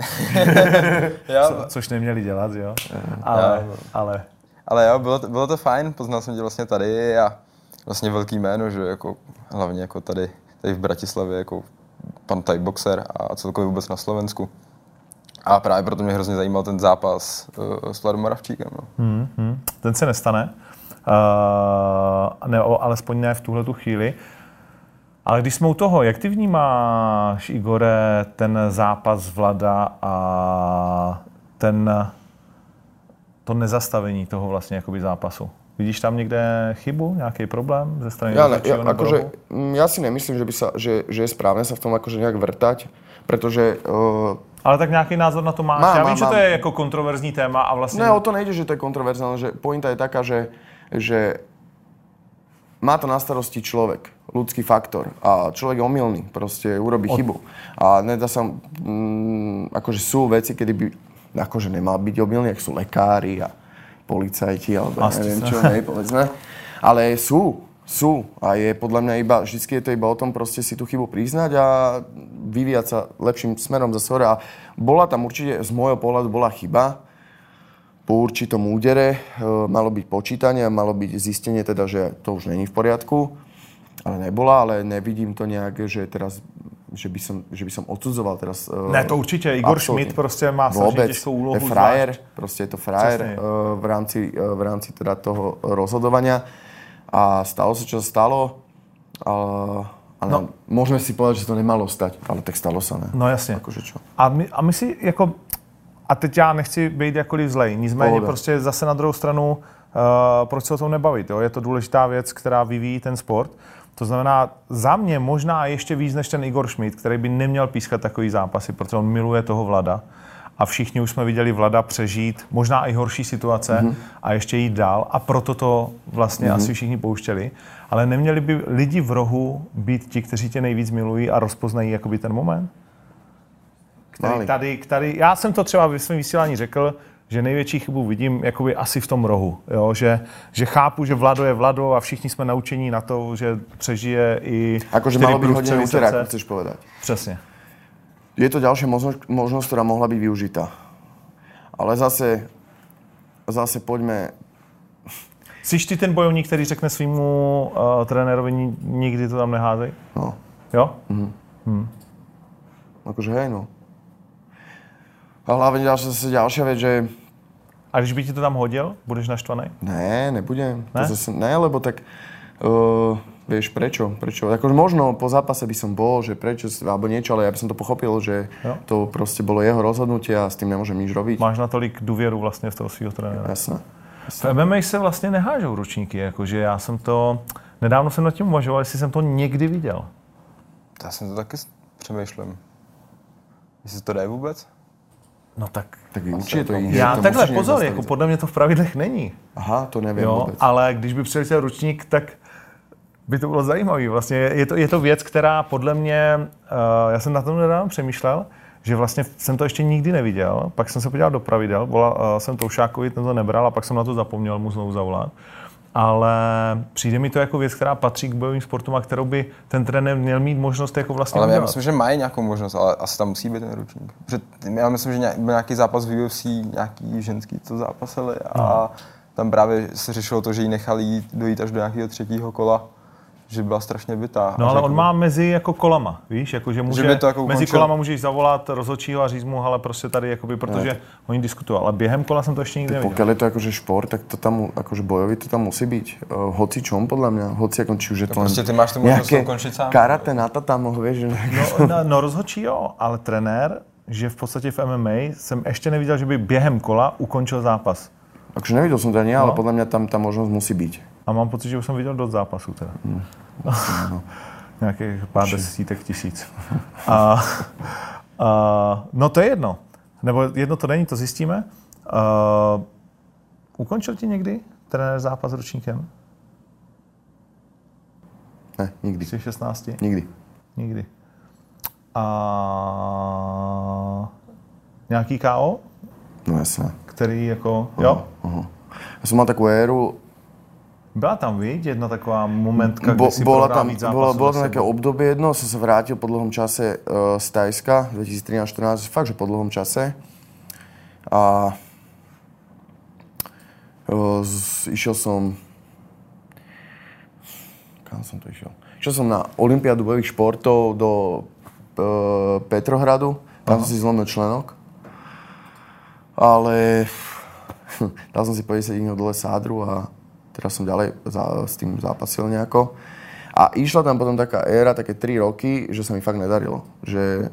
Co, což neměli dělat, jo? Ale, ale ale jo, bylo to, bylo to fajn, poznal jsem tě vlastně tady a vlastně velký jméno, že jako hlavně jako tady, tady v Bratislavě, jako pan Thai boxer a celkově vůbec na Slovensku. A právě proto mě hrozně zajímal ten zápas uh, s Vladom Moravčíkem. No. hmm, hmm, ten se nestane. Uh, ne, o- alespoň ne v tuhle tu chvíli. Ale když jsme u toho, jak ty vnímáš, Igore, ten zápas Vlada a ten, to nezastavení toho vlastně jakoby zápasu. Vidíš tam někde chybu, nějaký problém ze strany Ja, ne, ja, nebo akože, mm, ja si nemyslím, že, by sa, že, že je správne sa v tom akože nejak vrtať, pretože uh, Ale tak nějaký názor na to máš? Mám, Já mám, vím, že to mám. je jako kontroverzní téma a vlastně... Ne, o to nejde, že to je kontroverzálne, že pointa je taká, že, že má to na starosti človek, ľudský faktor a človek je omylný, proste urobí Od- chybu. A nedá sa, mm, akože sú veci, kedy by akože nemal byť omylný, ak sú lekári a policajti, alebo Asi neviem sa. čo, hej, povedzme. Ale sú, sú. A je podľa mňa iba, vždycky je to iba o tom proste si tú chybu priznať a vyvíjať sa lepším smerom zase hore. A bola tam určite, z môjho pohľadu bola chyba, po určitom údere e, malo byť počítanie a malo byť zistenie teda, že to už není v poriadku. Ale nebola, ale nevidím to nejak, že teraz že by som, že by som odsudzoval teraz. e, Ne, to určitě. Igor. Schmidt prostě má strašně těžkou úlohu. Je frajer, zvlášť. proste je to frajer Přesně. e, v rámci, e, v rámci teda toho rozhodovania. A stalo sa, čo stalo. A, ale No. môžeme si povedať, že to nemalo stať, ale tak stalo sa, ne? No jasně. Akože čo? A my, a my si jako, a teď já nechci být jakkoliv zlej, nicméně Pohoda. prostě zase na druhou stranu, uh, proč se o tom nebavit, jo? je to důležitá věc, která vyvíjí ten sport. To znamená, za mě možná ještě víc než ten Igor Schmidt, který by neměl pískat takový zápasy, protože on miluje toho Vlada. A všichni už jsme viděli Vlada přežít možná i horší situace mm-hmm. a ještě jít dál. A proto to vlastně mm-hmm. asi všichni pouštěli. Ale neměli by lidi v rohu být ti, kteří tě nejvíc milují a rozpoznají jakoby ten moment? který tady, tady, já jsem to třeba ve svém vysílání řekl, že největší chybu vidím jakoby asi v tom rohu. Jo? Že, že chápu, že Vlado je Vlado a všichni jsme naučení na to, že přežije i Akože malo byť hodne průstřely úter, ako srdce. chceš povedať. Přesně. Je to ďalšia možnosť, možnosť, ktorá mohla byť využitá. Ale zase, zase poďme... Jsi ty ten bojovník, který řekne svýmu uh, trenérovi "Ni- nikdy to tam neházej? No, Jo? akože hej, no. A hlavne ďalšia, zase ďalšia vec, že A když by ti to tam hodil, budeš naštvaný? ne, nebudem. Ne? To zase, ne, lebo tak... Uh, vieš, prečo? Prečo? Akože možno po zápase by som bol, že prečo, alebo niečo, ale ja by som to pochopil, že Jo. to proste bolo jeho rozhodnutie a s tým nemôžem nič robiť. Máš natolik důvěru vlastně v toho svého trenéra. Jasné. V MMA se vlastně nehážou ručníky, jakože já jsem to, nedávno jsem nad tím uvažoval, jestli jsem to někdy viděl. Já jsem to taky přemýšlím. Jestli to jde vůbec? No tak Tak určite to ide. Já to takhle, pozor, jako podle mě to v pravidlech není. Aha, to neviem Jo, vôbec. ale když by přiletěl ručník, tak by to bylo zajímavé. Vlastně je to, je to věc, která podle mě, uh, já jsem na tom nedávno přemýšlel, že vlastně jsem to ještě nikdy neviděl, pak jsem se podíval do pravidel, volal uh, jsem Toušákovi, ten to nebral a pak jsem na to zapomněl mu znovu zavolat. Ale přijde mi to jako věc, která patří k bojovým sportům a kterou by ten trenér měl mít možnost jako vlastně Ale já udělat. myslím, že mají nějakou možnost, ale asi tam musí být ten ručník. Protože já myslím, že nějaký zápas v UFC, nějaký ženský to zápasili a No. tam právě se řešilo to, že ji nechali jít, dojít až do nějakého třetího kola, že byla strašně bytá. No ale že on jako- má mezi jako kolama, víš, jako že může, by to jako mezi kolama můžeš zavolat rozhodčího a říct mu, ale prostě tady, jakoby, protože oni diskutují, ale během kola jsem to ještě nikdy neviděl. Pokiaľ je to akože šport, tak to tam, akože bojový, to tam musí byť. Uh, hoci čom, podľa mňa. Hoci ako, či už je to len prostě ty máš tu možnost to ukončit sám. Karate na tatamoch, vieš, že... No, no, no rozhodčí jo, ale trenér, že v podstatě v MMA jsem ještě neviděl, že by během kola ukončil zápas. Akože nevidel som to ani ja, ale No. podľa mňa tam tá možnosť musí byť. A mám pocit, že už jsem viděl dost zápasů teda. Hmm. Nějakých pár desítek tisíc. A, a, no to je jedno. Nebo jedno to není, to zjistíme. Uh, ukončil ti někdy trenér zápas s ročníkem? Ne, nikdy. Jsi 16? Nikdy. Nikdy. A nějaký KO, No jasné. který jako, jo? Ja som mal takú éru, Byla tam, viď, jedna taková momentka, bo, kdy si bola tam, víc bola, za tam sebou. také obdobie jedno, som sa vrátil po dlhom čase uh, z Tajska, 2013-14, fakt, že po dlhom čase. A uh, z, išiel som... Kam som to išiel? Išiel som na Olympiádu bojových športov do uh, Petrohradu, tam som si zlomil členok. Ale dal som si po 10 dní dole sádru a teraz som ďalej za, s tým zápasil nejako. A išla tam potom taká éra, také 3 roky, že sa mi fakt nedarilo. Že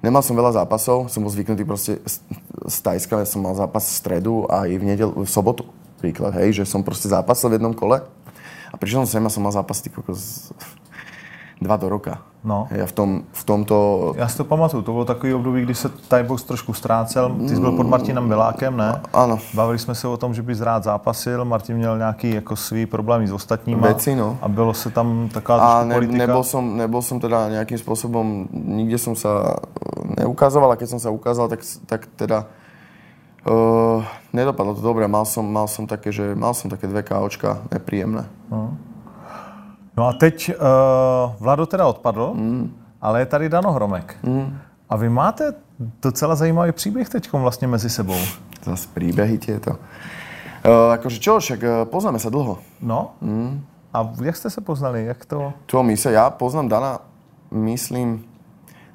nemal som veľa zápasov, som bol zvyknutý proste z Tajska som mal zápas v stredu a i v, nedel, v sobotu. Príklad, hej, že som proste zápasil v jednom kole a prišiel som sem a som mal zápas ty dva do roka. No. A v, tom, v tomto... Já si to pamatuju, to bylo takový období, kdy se Thai box trošku ztrácel. Ty jsi byl pod Martinem Belákem, ne? Áno, Bavili jsme se o tom, že bys rád zápasil, Martin měl nějaký jako svý problémy s ostatníma. Veci, no. A bylo se tam taková a ne, politika. nebol, som, nebol som teda nejakým spôsobom, nikde som sa eh, neukazoval a keď som sa ukázal, tak, tak teda uh, nedopadlo to dobre. Mal som, mal som také, že mal som také dve KOčka nepríjemné. No a teď uh, Vlado teda odpadl, mm. ale je tady Dano Hromek. Mm. A vy máte docela zajímavý příběh teď vlastně mezi sebou. Zase príbehy tieto. Uh, akože čo, však uh, poznáme sa dlho. No? Mm. A jak jste se poznali? Jak to? Čo my sa, ja poznám Dana, myslím,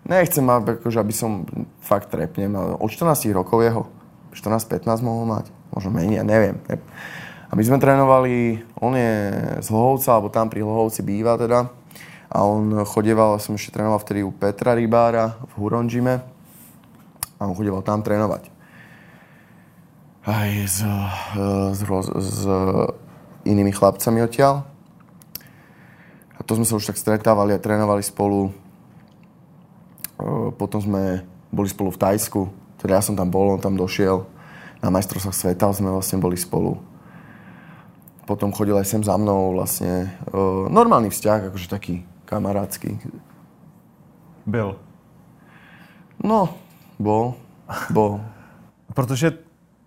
nechcem, akože, aby som fakt trepnem, ale od 14 rokov jeho, 14-15 mohol mať, možno menej, ja neviem. A my sme trénovali, on je z Hlohovca, alebo tam pri Hlohovci býva teda, a on chodieval, ja som ešte trénoval vtedy u Petra Rybára v Huronžime a on chodieval tam trénovať. Aj s, eh, s, s inými chlapcami odtiaľ. A to sme sa už tak stretávali a trénovali spolu. E, Potom sme boli spolu v Tajsku. Teda ja som tam bol, on tam došiel. Na majstrovstvách sveta sme vlastne boli spolu. Potom chodil aj sem za mnou vlastne. E, Normálny vzťah, akože taký kamarátsky. Byl. No, bol. Bol. Protože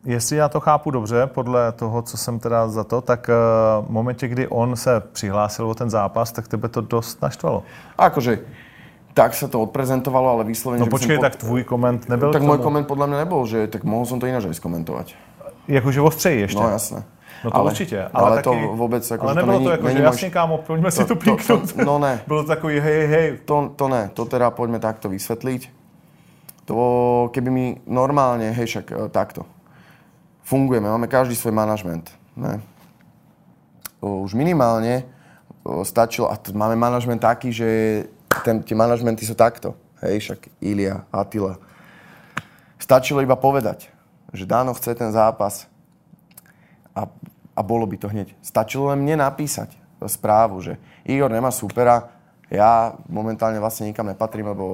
jestli já to chápu dobře, podle toho, co jsem teda za to, tak eh, v momentě, kdy on se přihlásil o ten zápas, tak tebe to dost naštvalo. A akože, tak sa to odprezentovalo, ale vyslovene... No počkej, po- tak tvůj koment nebyl Tak tomu? koment podľa mňa nebol, že tak mohol som to ináč aj skomentovať. Jakože ostřeji ještě. No jasné. No to určitě, ale, ale, ale taky, to vůbec jako, ale že to nebylo není, to jako, není že jasně, kámo, pojďme si to, to- to- píknout. to- no ne. Bylo to takový hej, hej. To, to ne, to teda poďme takto vysvetliť. To, keby mi normálne, hej, však e, takto. Fungujeme, máme každý svoj manažment. Ne? Už minimálne o, stačilo, a t- máme manažment taký, že ten, tie manažmenty sú takto. Hej, však Ilia, Attila. Stačilo iba povedať, že Dano chce ten zápas a, a bolo by to hneď. Stačilo len mne napísať správu, že Igor nemá supera, ja momentálne vlastne nikam nepatrím, lebo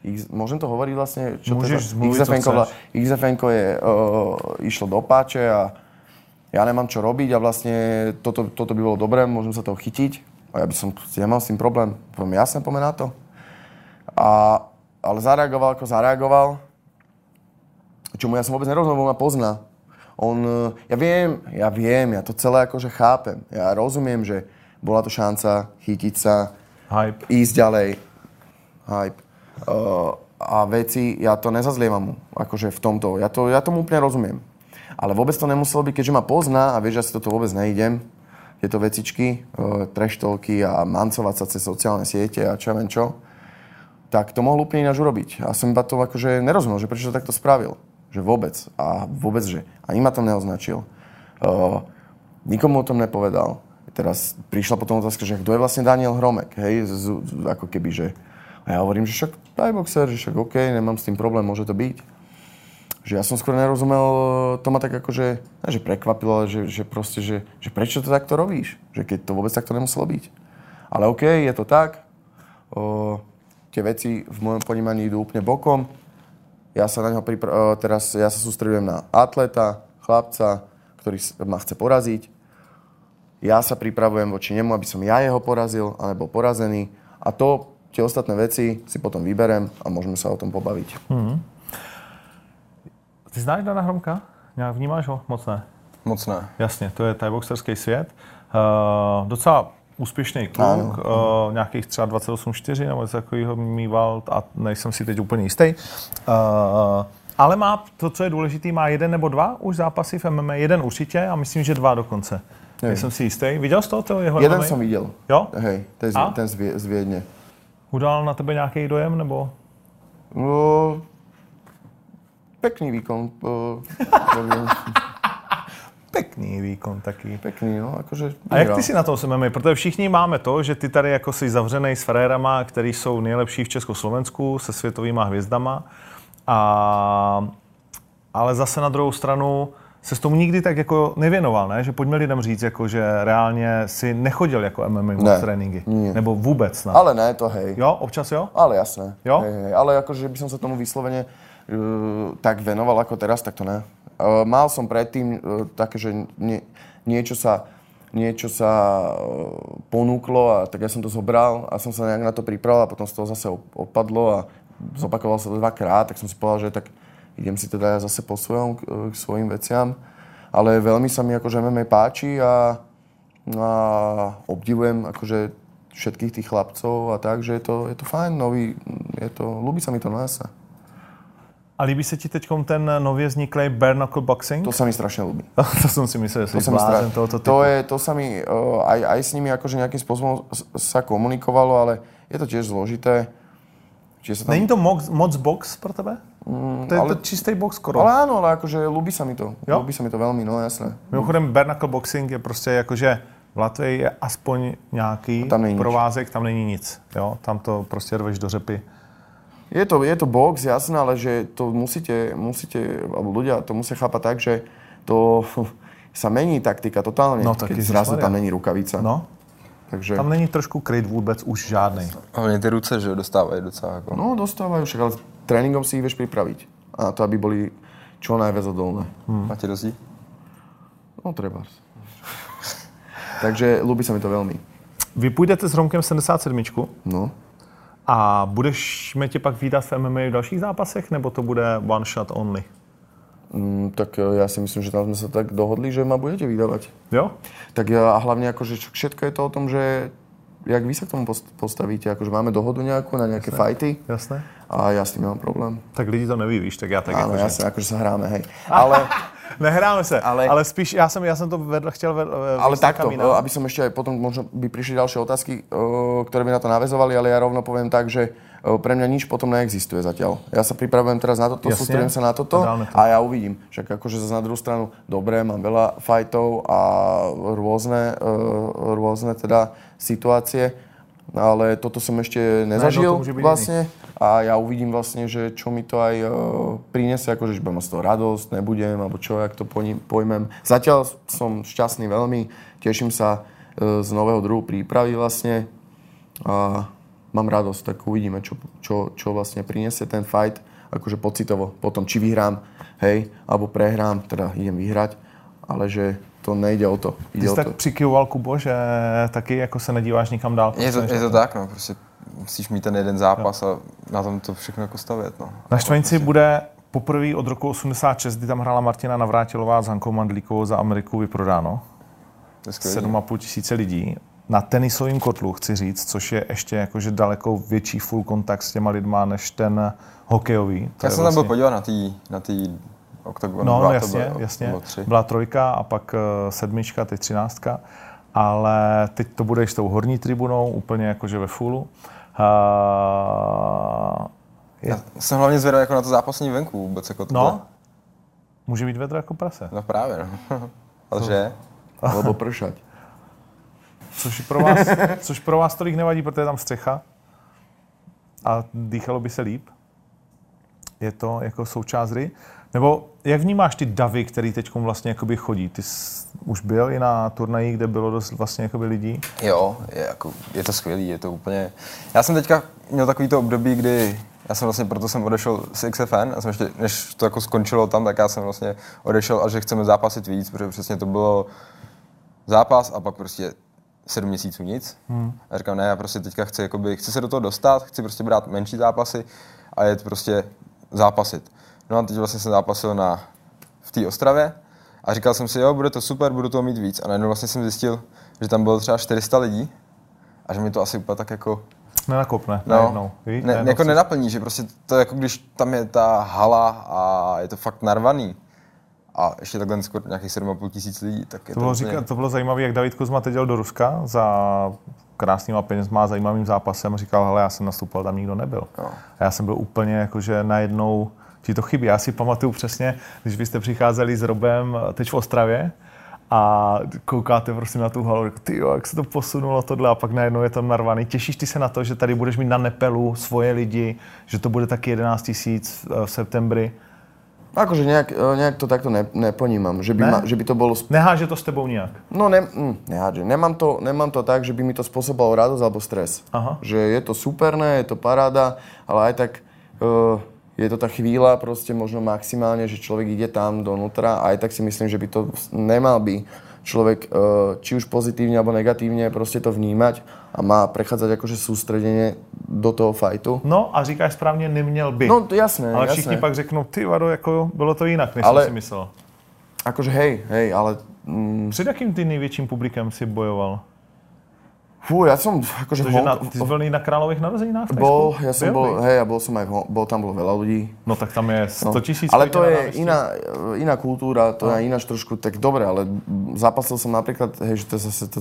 X, môžem to hovoriť vlastne? Môžeš to zmluviť, co XFN-ko. XFN-ko je, uh, išlo do páče a ja nemám čo robiť a vlastne toto, toto by bolo dobré, môžem sa toho chytiť. A ja by som nemal s tým problém. Poviem jasne, poďme na to. A, ale zareagoval ako zareagoval. Čomu ja som vôbec nerozumel, bo ma pozná. On, eh, ja viem, ja viem, ja to celé akože chápem. Ja rozumiem, že bola to šanca chytiť sa, Hype. ísť ďalej. Hype. Uh, a veci, ja to nezazlievam mu, akože v tomto. Ja, to, ja tomu úplne rozumiem. Ale vôbec to nemuselo byť, keďže ma pozná a vie, že ja si toto vôbec neidem, tieto vecičky, uh, treštolky a mancovať sa cez sociálne siete a čo viem čo, tak to mohol úplne ináč urobiť. A som iba to akože nerozumel, že prečo to takto spravil. Že vôbec. A vôbec, že ani ma tam neoznačil. Uh, nikomu o tom nepovedal. Teraz prišla potom otázka, že kto je vlastne Daniel Hromek, hej, z, z, ako keby, že... A ja hovorím, že však Thai boxer, že však OK, nemám s tým problém, môže to byť. Že ja som skôr nerozumel, to ma tak akože, ne, že prekvapilo, ale že, že proste, že, že prečo to takto robíš? Že keď to vôbec takto nemuselo byť. Ale OK, je to tak. O, tie veci v mojom ponímaní idú úplne bokom. Ja sa na neho pripra- o, teraz, ja sa sústredujem na atleta, chlapca, ktorý ma chce poraziť. Ja sa pripravujem voči nemu, aby som ja jeho porazil, a nebol porazený. A to, tie ostatné veci si potom vyberem a môžeme sa o tom pobaviť. Ty znáš Dana Hromka? Nějak vnímáš ho? Moc ne. Moc ne. Jasně, to je tajboxerský svět. Uh, docela úspěšný kluk, uh, nějakých třeba 28-4 nebo něco takového mýval a nejsem si teď úplně jistý. Uh, ale má to, co je důležité, má jeden nebo dva už zápasy v MMA. Jeden určitě a myslím, že dva dokonce. Nejsem si jistý. Viděl jsi to, toho jeho Jeden MMA? som videl. Jo? Hej, ten, z, A? ten z, Viedne. Udal na tebe nějaký dojem nebo? No, pekný výkon. neviem. Pekný výkon taky. pekný, no, akože A jak ty si na tom s MMA? Protože všichni máme to, že ty tady jako jsi zavřený s frérama, který jsou nejlepší v Československu, se světovýma hvězdama. A, ale zase na druhou stranu se s tomu nikdy tak jako nevěnoval, ne? Že pojďme lidem říct, jako, že reálně si nechodil jako MMA Ne, tréninky. nie. Nebo vůbec snad. Ale ne, to hej. Jo, občas jo? Ale jasné. Jo? Hej, hej. Ale akože by som sa tomu vyslovene uh, tak venoval ako teraz, tak to ne. Uh, mal som predtým uh, také, že nie, niečo sa niečo sa uh, ponúklo a tak ja som to zobral a som sa nejak na to pripravil a potom z toho zase op- odpadlo a zopakoval sa to dvakrát, tak som si povedal, že tak idem si teda ja zase po svojom k, svojim veciam. Ale veľmi sa mi akože MMA páči a, a obdivujem akože všetkých tých chlapcov a tak, že je to, je to fajn, nový, je to, ľúbi sa mi to na sa. A líbí se ti teď ten nově vzniklý bare knuckle boxing? To sa mi strašne ľúbi. to jsem si myslel, že To blázen tohoto typu. to, je, to sa mi uh, aj, aj s nimi akože nejakým spôsobom s- sa komunikovalo, ale je to tiež zložité. Čiže sa tam... Není to moc, moc box pro tebe? Mm, to je ale- to čistý box skoro. Ale áno, ale akože ľúbi sa mi to. Jo? Ľúbi sa mi to veľmi, no jasné. Mimochodem, bare knuckle boxing je prostě jakože v Latvii je aspoň nějaký tam provázek, tam není nic. Jo? Tam to prostě rveš do řepy. Je to, je to box, jasné, ale že to musíte, musíte, alebo ľudia to musia chápať tak, že to sa mení taktika totálne, No, tak zrazu tam není rukavica. No, Takže, tam není trošku kryt vůbec už žádný. Hlavně ty ruce, že dostávají docela jako. no dostávajú, však ale tréningom si ich vieš pripraviť. A to, aby boli čo najviac odolné. Máte rozdíl? No treba. Takže ľúbi sa mi to veľmi. Vy půjdete s Romkem 77 No. A budeme tě pak výdat v MMA v dalších zápasech, nebo to bude one shot only? Mm, tak e, ja si myslím, že tam sme sa tak dohodli, že ma budete vydávať. Jo? Tak ja, a hlavne akože čo- všetko je to o tom, že jak vy sa k tomu post- postavíte, akože máme dohodu nejakú na nejaké fighty Jasné. a ja s tým nemám problém. Tak lidi to neví, víš, tak já tak Áno, jakože... jasne, akože sa hráme, hej. Ale, Nehráme se, ale, Ale- spíš, já jsem, já jsem to vedl, chtěl vedl, ale takto, e, aby som ešte potom, možno by prišli ďalšie otázky, e, ktoré by na to navezovali, ale ja rovno poviem tak, že e, pre mňa nič potom neexistuje zatiaľ. Ja sa pripravujem teraz na toto, Jasne. sústredím sa na toto A to. a ja uvidím. Však akože zase na druhú stranu, dobre, mám veľa fightov a rôzne, e, rôzne teda situácie, ale toto som ešte nezažil vlastne a ja uvidím vlastne, že čo mi to aj e, prinesie, akože že budem z toho radosť, nebudem, alebo čo, jak to pojmem. Zatiaľ som šťastný veľmi, teším sa e, z nového druhu prípravy vlastne a mám radosť, tak uvidíme, čo, čo, čo vlastne prinesie ten fight, akože pocitovo, potom či vyhrám, hej, alebo prehrám, teda idem vyhrať, ale že to nejde o to. Ty Ide jsi o tak to. přikyvoval, Kubo, že taky jako se nedíváš nikam dál. Je to, je to tak, no, prostě musíš mít ten jeden zápas a na tom to všechno jako stavět, no. Na Štvanici bude poprvé od roku 86, kdy tam hrála Martina Navrátilová s Hankou Mandlíkovou za Ameriku vyprodáno. To je skvělý. 7,5 tisíce lidí. Na tenisovém kotlu, chci říct, což je ještě jakože daleko větší full kontakt s těma lidma, než ten hokejový. To Já jsem tam byl podívat na tý, na tý oktagon. No, to jasně, bylo, jasně. Bylo tři. Byla trojka a pak eh, sedmička, teď třináctka. Ale teď to bude s tou horní tribunou, úplně jakože ve fullu. Uh, Já jsem hlavně zvědavý jako na to zápasní venku vůbec. Jako to no, může být vedro jako prase. No právě, no. Ale že? Alebo pršať. Což pro vás, což pro vás tolik nevadí, protože je tam střecha a dýchalo by se líp. Je to jako součást hry. Nebo jak vnímáš ty davy, který teď vlastně jakoby chodí? Ty jsi už byl i na turnaji, kde bylo dost vlastně jakoby lidí? Jo, je, jako, je to skvělý, je to úplně... Já jsem teďka měl takový to období, kdy já jsem vlastně, proto jsem odešel z XFN, já jsem ještě, než to jako skončilo tam, tak já jsem vlastně odešel a že chceme zápasit víc, protože přesně to bylo zápas a pak prostě sedm měsíců nic. Hmm. A říkám, ne, já prostě teďka chci, jakoby, chci se do toho dostat, chci prostě brát menší zápasy a jet prostě zápasit. No a teď vlastně jsem zápasil na, v té Ostravě a říkal jsem si, jo, bude to super, budu toho mít víc. A najednou vlastně jsem zjistil, že tam bylo třeba 400 lidí a že mi to asi úplně tak jako Nenakopne No, najednou. víš? ne, Najednou jako nenaplní, že prostě to je jako když tam je ta hala a je to fakt narvaný a ještě takhle skoro nějakých 7,5 tisíc lidí, tak je To to, bylo, úplně... říkat, to bylo zajímavé, jak David Kozma teď jel do Ruska za krásnýma penězma, zajímavým zápasem a říkal, hele, já jsem nastupoval, tam nikdo nebyl. No. A já jsem byl úplně jakože najednou, ti to chybí. Já si pamatuju přesně, když vy jste přicházeli s Robem teď v Ostravě a koukáte prostě na tu halu, ty jo, jak se to posunulo tohle a pak najednou je tam narvaný. Těšíš ty se na to, že tady budeš mít na Nepelu svoje lidi, že to bude taky 11 tisíc eh, v septembri? Akože nejak, e, nejak to takto ne, neponímam, že by, Ne? ma, že by to bolo... Sp- Neháže to s tebou nijak? no ne, mm, nehádže. Nemám to, nemám to tak, že by mi to spôsobalo radosť alebo stres. Aha. Že je to superné, je to paráda, ale aj tak uh, je to tá chvíľa proste možno maximálne, že človek ide tam donútra a aj tak si myslím, že by to nemal by človek uh, či už pozitívne alebo negatívne proste to vnímať a má prechádzať akože sústredenie do toho fajtu. No a říkáš správně, neměl by. No to jasné, ale jasné. všichni pak řeknou, ty vado, jako bylo to jinak, než Ale- jsem si myslel. Akože hej, hej, ale mm, Před jakým ty největším publikem si bojoval? fú, ja som akože... Protože na, ty jsi byl na králových narozeninách v? Bol, ja som Byl, hej, a bol som aj v, bol tam bolo veľa ľudí. No tak tam je 100 tisíc. ale to je iná, iná kultúra, to je ináč trošku, tak dobre, ale zapasil som napríklad, hej, že to je zase, to,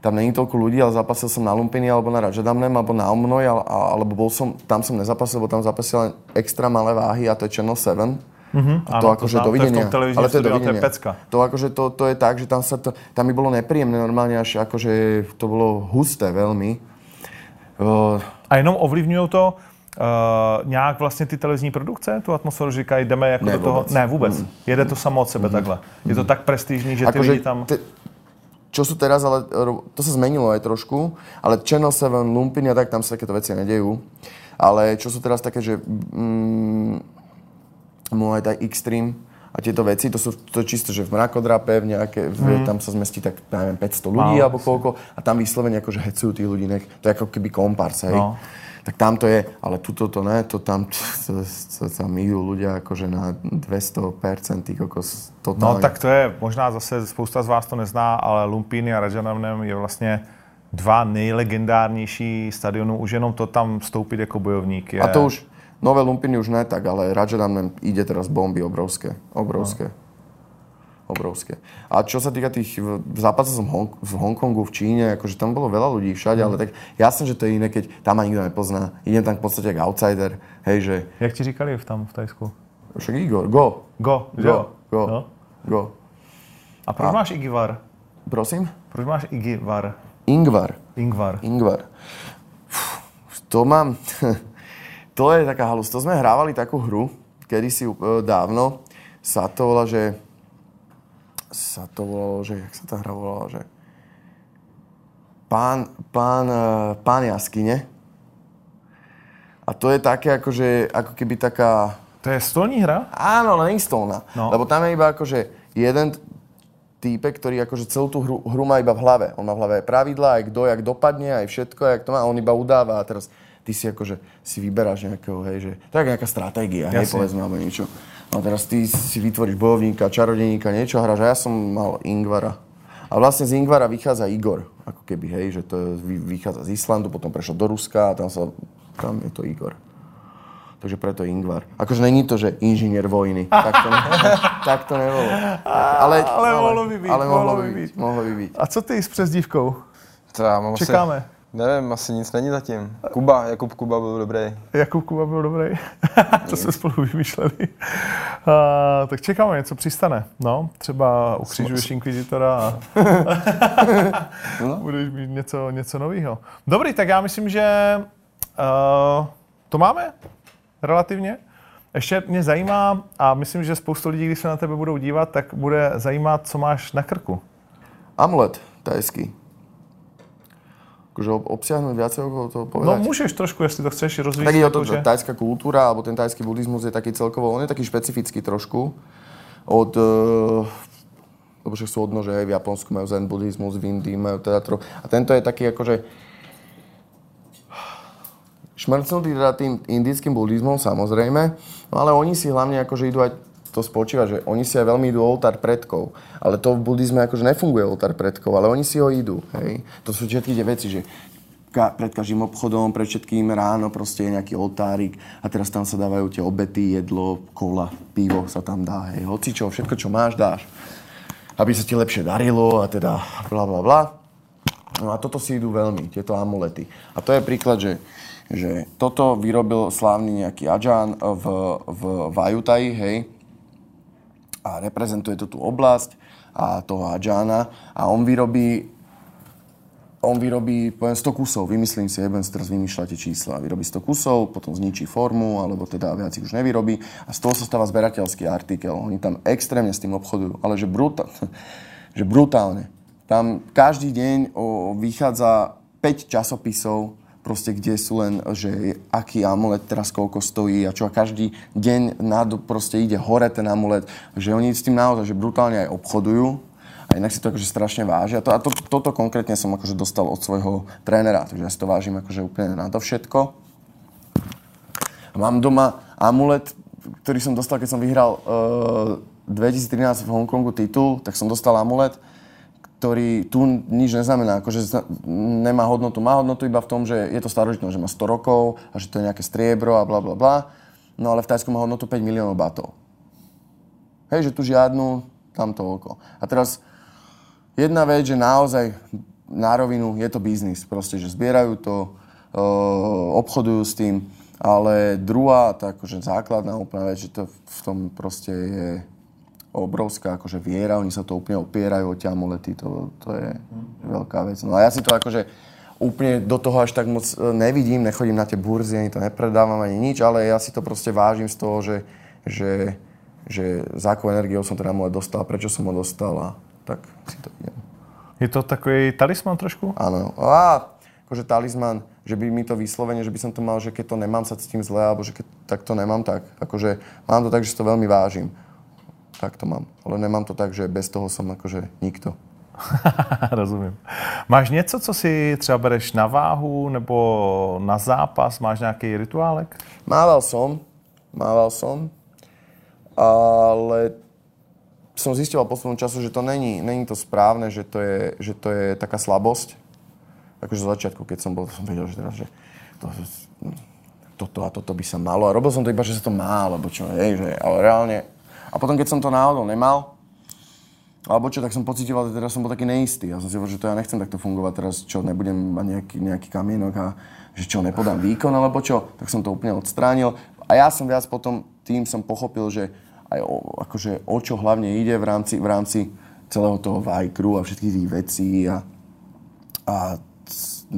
tam není toľko ľudí, ale zapasil som na Lumpini alebo na Rajadamnem alebo na Omnoj, ale, alebo bol som, tam som nezapasil, lebo tam zapasil len extra malé váhy a to je Channel 7. Mm-hmm, áno, to to akože to je dovidenia. televizním ale to je a to dovidenia. pecka. To akože to, to je tak, že tam sa to, tam mi bolo nepríjemné normálne, až akože to bolo husté veľmi. Uh, A jenom ovlivňují to uh, nějak vlastně ty televizní produkce, tu atmosféru, že říkají, jdeme jako Ne, do toho. vůbec. Ne, vůbec. Jede to samo od sebe takhle. Je to tak prestižní, že ty akože lidi tam... te, čo sú teraz, ale ro- to sa zmenilo aj trošku, ale Channel 7, Lumpiny a tak, tam sa takéto veci nedejú. Ale čo sú teraz také, že mm, Muay Thai Extreme a tieto veci, to sú to je čisto, že v mrakodrape, v nejaké, v, tam sa zmestí tak, neviem, 500 ľudí Málo, alebo koľko a tam vyslovene akože hecujú tých ľudí, nech, to je ako keby kompars, hej. No. Tak tam to je, ale tuto to ne, to tam, to, to, tam idú ľudia akože na 200%, ty kokos, No totálne. tak to je, možná zase spousta z vás to nezná, ale Lumpíny a Rajanavnem je vlastně dva nejlegendárnější stadionů. Už jenom to tam vstoupit jako bojovník je... A to už, nové Lumpiny už ne tak, ale Rajadamnem ide teraz bomby obrovské. Obrovské. No. Obrovské. A čo sa týka tých, v- zápasil som Hong, v Hongkongu, v Číne, akože tam bolo veľa ľudí všade, ale tak jasné, že to je iné, keď tam ma nikto nepozná. Idem tam v podstate ako outsider, hej, že Jak ti říkali v tam v Tajsku? však Igor, go, Go, go, jo? go, No. go. A proč A- máš Igivar? Prosím? Proč máš Igivar? Ingvar. Ingvar. Ingvar. Fú, To mám... to je taká halus. To sme hrávali takú hru, kedysi e, dávno. Sa to volá, že... Sa to volalo, že... Jak sa tá hra volala, že... Pán, pán, e, pán jaskyne. A to je také akože, ako keby taká... To je stolní hra? Áno, ale nie stolná. No. Lebo tam je iba akože jeden týpek, ktorý akože celú tú hru, hru má iba v hlave. On má v hlave aj pravidlá, aj kto, jak dopadne, aj všetko, jak to má. A on iba udáva a teraz ty si akože si vyberáš nejakého, hej, že to je nejaká stratégia, hej, povedzme, alebo niečo. No a teraz ty si vytvoríš bojovníka, čarodejníka, niečo hráš a ja som mal Ingvara. A vlastne z Ingvara vychádza Igor, ako keby, hej, že to je, vychádza z Islandu, potom prešiel do Ruska a tam sa, tam je to Igor. Takže preto Ingvar. Akože není to, že inžinier vojny. Tak to, ne, tak to nebolo. Ale, Ale mohlo by být, Ale mohlo, mohlo by by být. být. Mohlo by být. A co ty s přezdívkou? To já mám Čekáme. Asi, nevím, asi nic není zatím. Kuba, Jakub Kuba byl dobrý. Jakub Kuba byl dobrý. to jsme spolu vymýšleli. A, tak čekáme, něco přistane. No, třeba ukřižuješ Inquisitora a budeš mít něco, něco nového. Dobrý, tak já myslím, že uh, to máme relativně. Ještě mě zajímá, a myslím, že spoustu lidí, když se na tebe budou dívat, tak bude zajímat, co máš na krku. Amulet tajský. Akože ob- obsiahnuť viacej okolo toho No povedať. můžeš trošku, jestli to chceš rozvíjet. Tak o to, že tajská kultúra, alebo ten tajský buddhizmus je taký celkovo, on je taký špecifický trošku. Od, uh, lebo však sú odnože, hej, v Japonsku majú zen buddhizmus, v Indii majú teda tro... A tento je taký akože šmrcnutý teda tým indickým buddhizmom, samozrejme, no ale oni si hlavne akože idú aj to spočíva, že oni si aj veľmi idú oltár predkov. Ale to v buddhizme akože nefunguje oltár predkov, ale oni si ho idú. Hej. To sú všetky tie veci, že ka- pred každým obchodom, pred všetkým ráno proste je nejaký oltárik a teraz tam sa dávajú tie obety, jedlo, kola, pivo sa tam dá, hej, hocičo, všetko, čo máš, dáš. Aby sa ti lepšie darilo a teda bla bla bla. No a toto si idú veľmi, tieto amulety. A to je príklad, že, že toto vyrobil slávny nejaký Adžan v, v, v Ajutaji, hej, a reprezentuje to tú oblasť a toho Adžána a on vyrobí on vyrobí, poviem, 100 kusov, vymyslím si, si teraz vymýšľať tie čísla. Vyrobí 100 kusov, potom zničí formu, alebo teda viac ich už nevyrobí a z toho sa stáva zberateľský artikel. Oni tam extrémne s tým obchodujú, ale že, brutál, že brutálne. Tam každý deň o, vychádza 5 časopisov, proste kde sú len, že aký amulet teraz koľko stojí a čo a každý deň nad, proste ide hore ten amulet, že oni s tým naozaj že brutálne aj obchodujú a inak si to akože strašne vážia. A, to, a to, toto konkrétne som akože dostal od svojho trénera, takže ja si to vážim akože úplne na to všetko. Mám doma amulet, ktorý som dostal, keď som vyhral uh, eh, 2013 v Hongkongu titul, tak som dostal amulet, ktorý tu nič neznamená, akože nemá hodnotu. Má hodnotu iba v tom, že je to starožitné, že má 100 rokov a že to je nejaké striebro a bla bla bla. No ale v Tajsku má hodnotu 5 miliónov batov. Hej, že tu žiadnu, tam oko. A teraz jedna vec, že naozaj na rovinu je to biznis. Proste, že zbierajú to, e, obchodujú s tým, ale druhá, tá akože základná úplná vec, že to v tom proste je obrovská akože viera, oni sa to úplne opierajú o tie amulety, to, to je veľká vec. No a ja si to akože úplne do toho až tak moc e, nevidím, nechodím na tie burzy, ani to nepredávam, ani nič, ale ja si to proste vážim z toho, že, že, že za akou energiou som ten amulet dostal, prečo som ho dostal a tak si to idem. Je to takový talisman trošku? Áno. A akože talisman, že by mi to vyslovene, že by som to mal, že keď to nemám, sa cítim zle, alebo že keď tak to nemám tak. Akože mám to tak, že si to veľmi vážim tak to mám. Ale nemám to tak, že bez toho som akože nikto. Rozumím. Máš něco, co si třeba bereš na váhu nebo na zápas? Máš nějaký rituálek? Mával som, mával som, ale som zistil poslednú času, že to není, není to správne, že to je, že to je taká slabosť. Akože z začiatku, keď som bol, som vedel, že teraz, že to, toto a toto by sa malo. A robil som to iba, že sa to má, alebo čo, hej, že, ale reálne a potom, keď som to náhodou nemal, alebo čo, tak som pocitoval, že teraz som bol taký neistý. Ja som si povedal, že to ja nechcem takto fungovať teraz, čo nebudem mať nejaký, nejaký kamienok a že čo, nepodám výkon alebo čo, tak som to úplne odstránil. A ja som viac potom tým som pochopil, že aj o, akože, o čo hlavne ide v rámci, v rámci celého toho vajkru a všetkých tých vecí a, a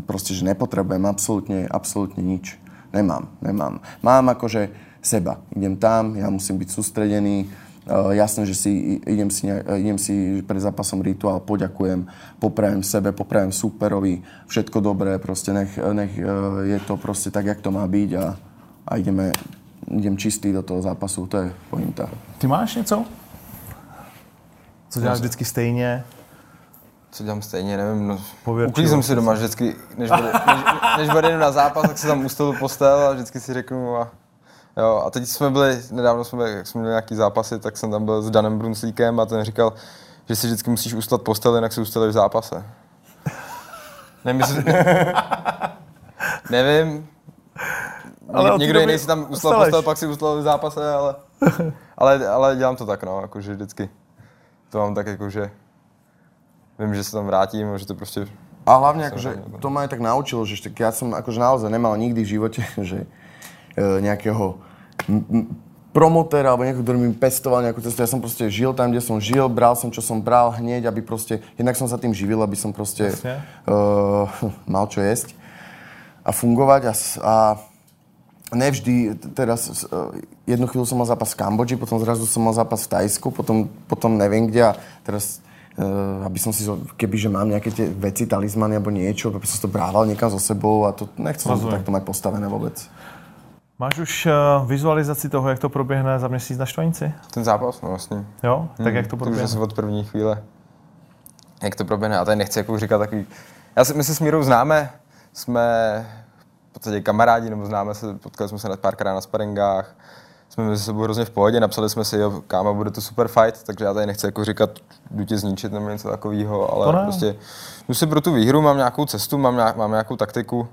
proste, že nepotrebujem absolútne, absolútne nič. Nemám, nemám. Mám akože seba. Idem tam, ja musím byť sústredený, Uh, jasné, že si idem, si idem si pred zápasom rituál, poďakujem, poprajem sebe, poprajem superovi, všetko dobré, proste nech, nech uh, je to proste tak, jak to má byť a, a ideme, idem čistý do toho zápasu, to je pointa. Ty máš něco? Co děláš vždycky stejně? Co dělám stejně, nevím, no, uklízím si doma vždycky, než bude, než, než bude na zápas, tak si tam u stolu postel a vždycky si řeknu a Jo, a teď jsme byli, nedávno jsme byli, jak jsme měli nějaký zápasy, tak jsem tam byl s Danem Brunslíkem a ten říkal, že si vždycky musíš ustat postel, jinak si ustalíš v zápase. Nemyslím, nevím, ale někdo jiný si tam ustal postel, pak si ustal v zápase, ale, ale, ale dělám to tak, no, jakože vždycky. To mám tak, jakože vím, že se tam vrátím, že to prostě... A hlavně, jakože, to mě tak naučilo, že já jsem akože naozaj nemal nikdy v životě, že e, nějakého promotéra alebo niekto, ktorý mi pestoval nejakú cestu. Ja som proste žil tam, kde som žil, bral som, čo som bral hneď, aby proste, jednak som sa tým živil, aby som proste uh, mal čo jesť a fungovať a, a nevždy, teraz uh, jednu chvíľu som mal zápas v Kambodži, potom zrazu som mal zápas v Tajsku, potom, potom neviem kde a teraz uh, aby som si, keby že mám nejaké tie veci, talizmany alebo niečo, aby som to brával niekam so sebou a to nechcem to takto mať postavené vôbec. Máš už uh, vizualizaci toho, jak to proběhne za měsíc na Štvanici? Ten zápas, no vlastně. Jo? Tak hmm, jak to proběhne? To už od první chvíle. Jak to proběhne? A tady nechci jako říkat takový... Já si, my se s Mírou známe, jsme v podstatě kamarádi, nebo známe se, potkali jsme se párkrát na sparingách, jsme mezi sebou hrozně v pohodě, napsali jsme si, jo, káma, bude to super fight, takže já tady nechci jako říkat, jdu tě zničit nebo něco takového, ale prostě jdu si pro tu výhru, mám nějakou cestu, mám, nějak, mám nějakou taktiku,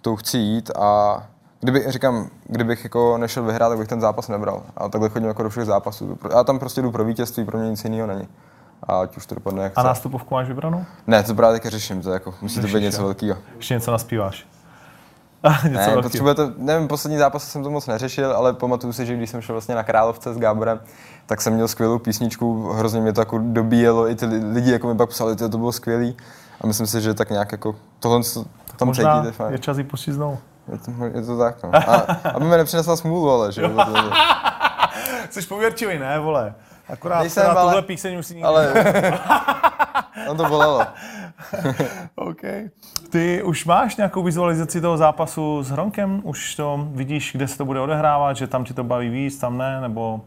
tou chci jít a Kdyby, říkám, kdybych jako nešel vyhrát, tak bych ten zápas nebral. A takhle chodím jako do všech zápasů. Já tam prostě jdu pro vítězství, pro mě nic jiného není. A ať už to dopadne jak A nástupovku máš vybranou? Ne, to právě teďka řeším, to jako, musí to být něco velkého. Ještě něco naspíváš? Něco Ne, velkého. potřebujete, nevím, poslední zápas jsem to moc neřešil, ale pamatuju si, že když jsem šel vlastně na Královce s Gáborem, tak jsem měl skvělou písničku, hrozně mě to jako dobíjelo, i ty li- lidi jako mi pak psali, že to bylo skvělý. A myslím si, že tak nějak jako tohle co tam Možná cítíte fajn. je čas jí pustit znovu. Je to, je to tak, no. A, aby mi nepřinesla smůlu, ale že jo. Jsi pověrčivý, ne, vole. Akorát Nejsem, teda ale- tuhle píseň musí nikdy... Ale on to bolelo. OK. Ty už máš nějakou vizualizaci toho zápasu s Hronkem? Už to vidíš, kde se to bude odehrávat, že tam ti to baví víc, tam ne, nebo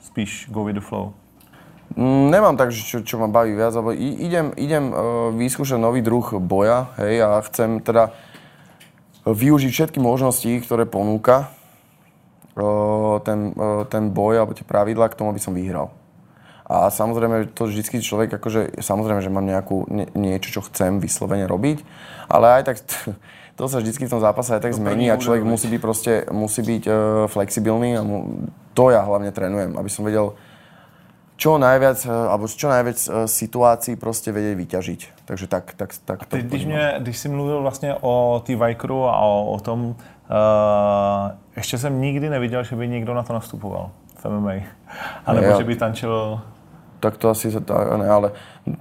spíš go with the flow? Mm, Nemám tak, že čo, čo ma baví viac, i- idem, idem uh, vyskúšať nový druh boja, hej, a chcem teda využiť všetky možnosti, ktoré ponúka uh, ten, uh, ten boj alebo tie pravidlá k tomu, aby som vyhral. A samozrejme, to vždycky človek, akože, samozrejme, že mám nejakú, nie, niečo, čo chcem vyslovene robiť, ale aj tak to sa vždycky v tom zápase aj tak zmení a človek musí byť proste, musí byť uh, flexibilný a mu, to ja hlavne trénujem, aby som vedel čo najviac, eh, alebo z čo najviac eh, situácií prostě vědět vyťažiť. Takže tak, tak, tak to Teď, když, mě, když jsi mluvil vlastně o té Vikeru a o, o tom, uh, ještě jsem nikdy neviděl, že by někdo na to nastupoval v MMA. A nebo že by tančil... Tak to asi tá, ne, ale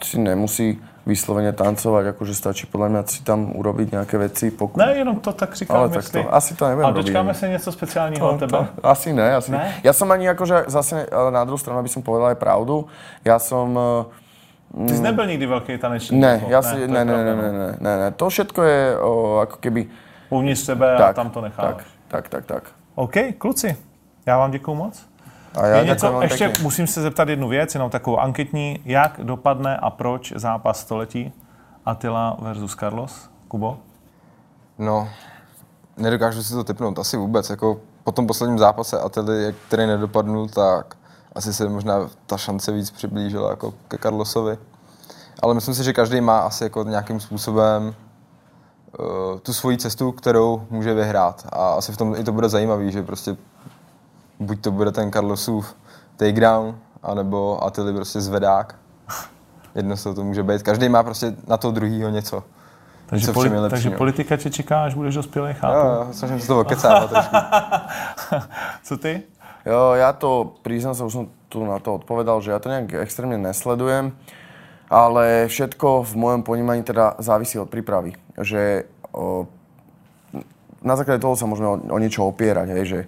si nemusí vyslovene tancovať, akože stačí podľa mňa si tam urobiť nejaké veci. Poku... Ne, jenom to tak říkám, ale tak to, asi to neviem A dočkáme se něco speciálního od tebe? To, asi ne, asi Ne? ne. Ja som ani akože zase ale na druhou stranu, aby som povedal aj pravdu, ja som... eh, Ty jsi nebyl nikdy velký tanečník? Ne, jako? ja si, ne, ne, ne, ne, no. ne, ne, ne, to všetko je o, ako keby... Uvnitř sebe a Tak, tam to necháváš. tak, tak, tak, tak. OK, kluci, já vám děkuju moc. A ja Je něco, ještě pekne. musím se zeptat jednu věc, jenom takovou anketní. Jak dopadne a proč zápas století Attila versus Carlos? Kubo? No, nedokážu si to typnout, asi vůbec. Jako po tom posledním zápase Ately, který nedopadnul, tak asi se možná ta šance víc přiblížila jako ke Carlosovi. Ale myslím si, že každý má asi jako nějakým způsobem uh, tu svoji cestu, kterou může vyhrát. A asi v tom i to bude zajímavý, že prostě buď to bude ten Carlosův takedown, anebo Attily prostě zvedák. Jedno toho to může být. Každý má prostě na to druhýho něco. Takže, Co v čem je poli- lepší, takže jo. politika tě čeká, až budeš dospělý, chápu. Jo, jo, snažím se to okecávat trošku. Co ty? Jo, ja to, priznám sa, už som tu na to odpovedal, že ja to nejak extrémne nesledujem, ale všetko v mojom ponímaní teda závisí od prípravy. Že o, na základe toho sa môžeme o, o niečo opierať, hej, že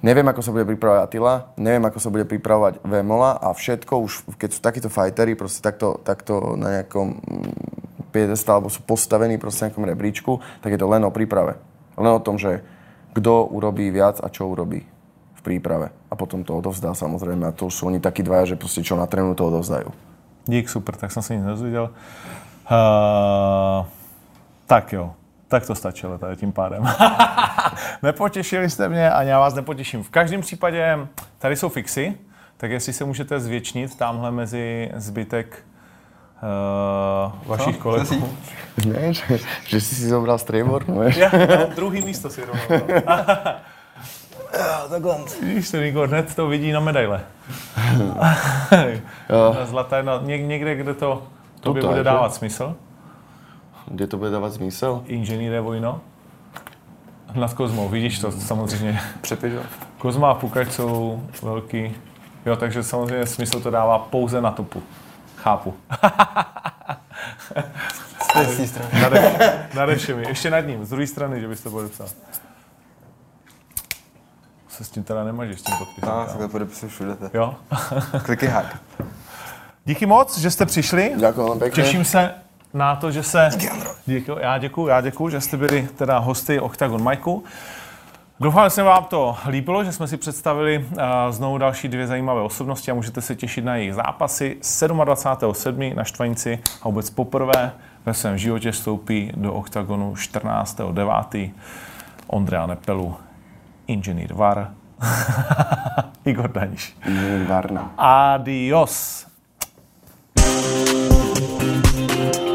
neviem, ako sa bude pripravovať Attila, neviem, ako sa bude pripravovať Vemola a všetko už, keď sú takíto fightery proste takto, takto na nejakom mm, piedestal, alebo sú postavení proste na nejakom rebríčku, tak je to len o príprave. Len o tom, že kto urobí viac a čo urobí v príprave. A potom to odovzdá samozrejme. A to už sú oni takí dvaja, že proste čo natrénujú, to odovzdajú. Dík, super, tak jsem se nic nezvěděl. Uh, tak jo, tak to stačilo tady tím pádem. Nepotěšili jste mě, ani já vás nepotěším. V každém případě tady jsou fixy, tak jestli se můžete zvětšnit tamhle mezi zbytek uh, vašich kolegů. Ne, že, že si si zobral vieš? Já, no, druhý místo si rovnou. Takhle. Vidíš, ten Igor hned to vidí na medaile. Zlatá jedna, něk- někde, kde to tobě Tuto, bude dávat smysl. Kde to bude dávať zmysel? Inženýre Vojno. Nad Kozmou, vidíš to samozřejmě. Přepiš ho? Kozma a Pukač jsou velký. Jo, takže samozřejmě smysl to dává pouze na topu. Chápu. Nade, nade všemi. Ještě nad ním, z druhé strany, že bys to podepsal. Se s tím teda nemažeš, s tím podpisem. No, kámo. takhle podepisuju všude. to. Jo? Kliky hack. Díky moc, že jste přišli. Vám pekne. Těším se na to, že se... Díky, já děkuju, já děkuju, že jste byli teda hosty Octagon majku. Doufám, že se vám to líbilo, že jsme si představili uh, znovu další dvě zajímavé osobnosti a můžete se těšit na jejich zápasy. 27.7. na Štvanici a vůbec poprvé ve svém životě vstoupí do oktagonu 14.9. Ondřej Nepelu, inženýr VAR, Igor Daniš. Inženýr VAR, no. Adios. thank you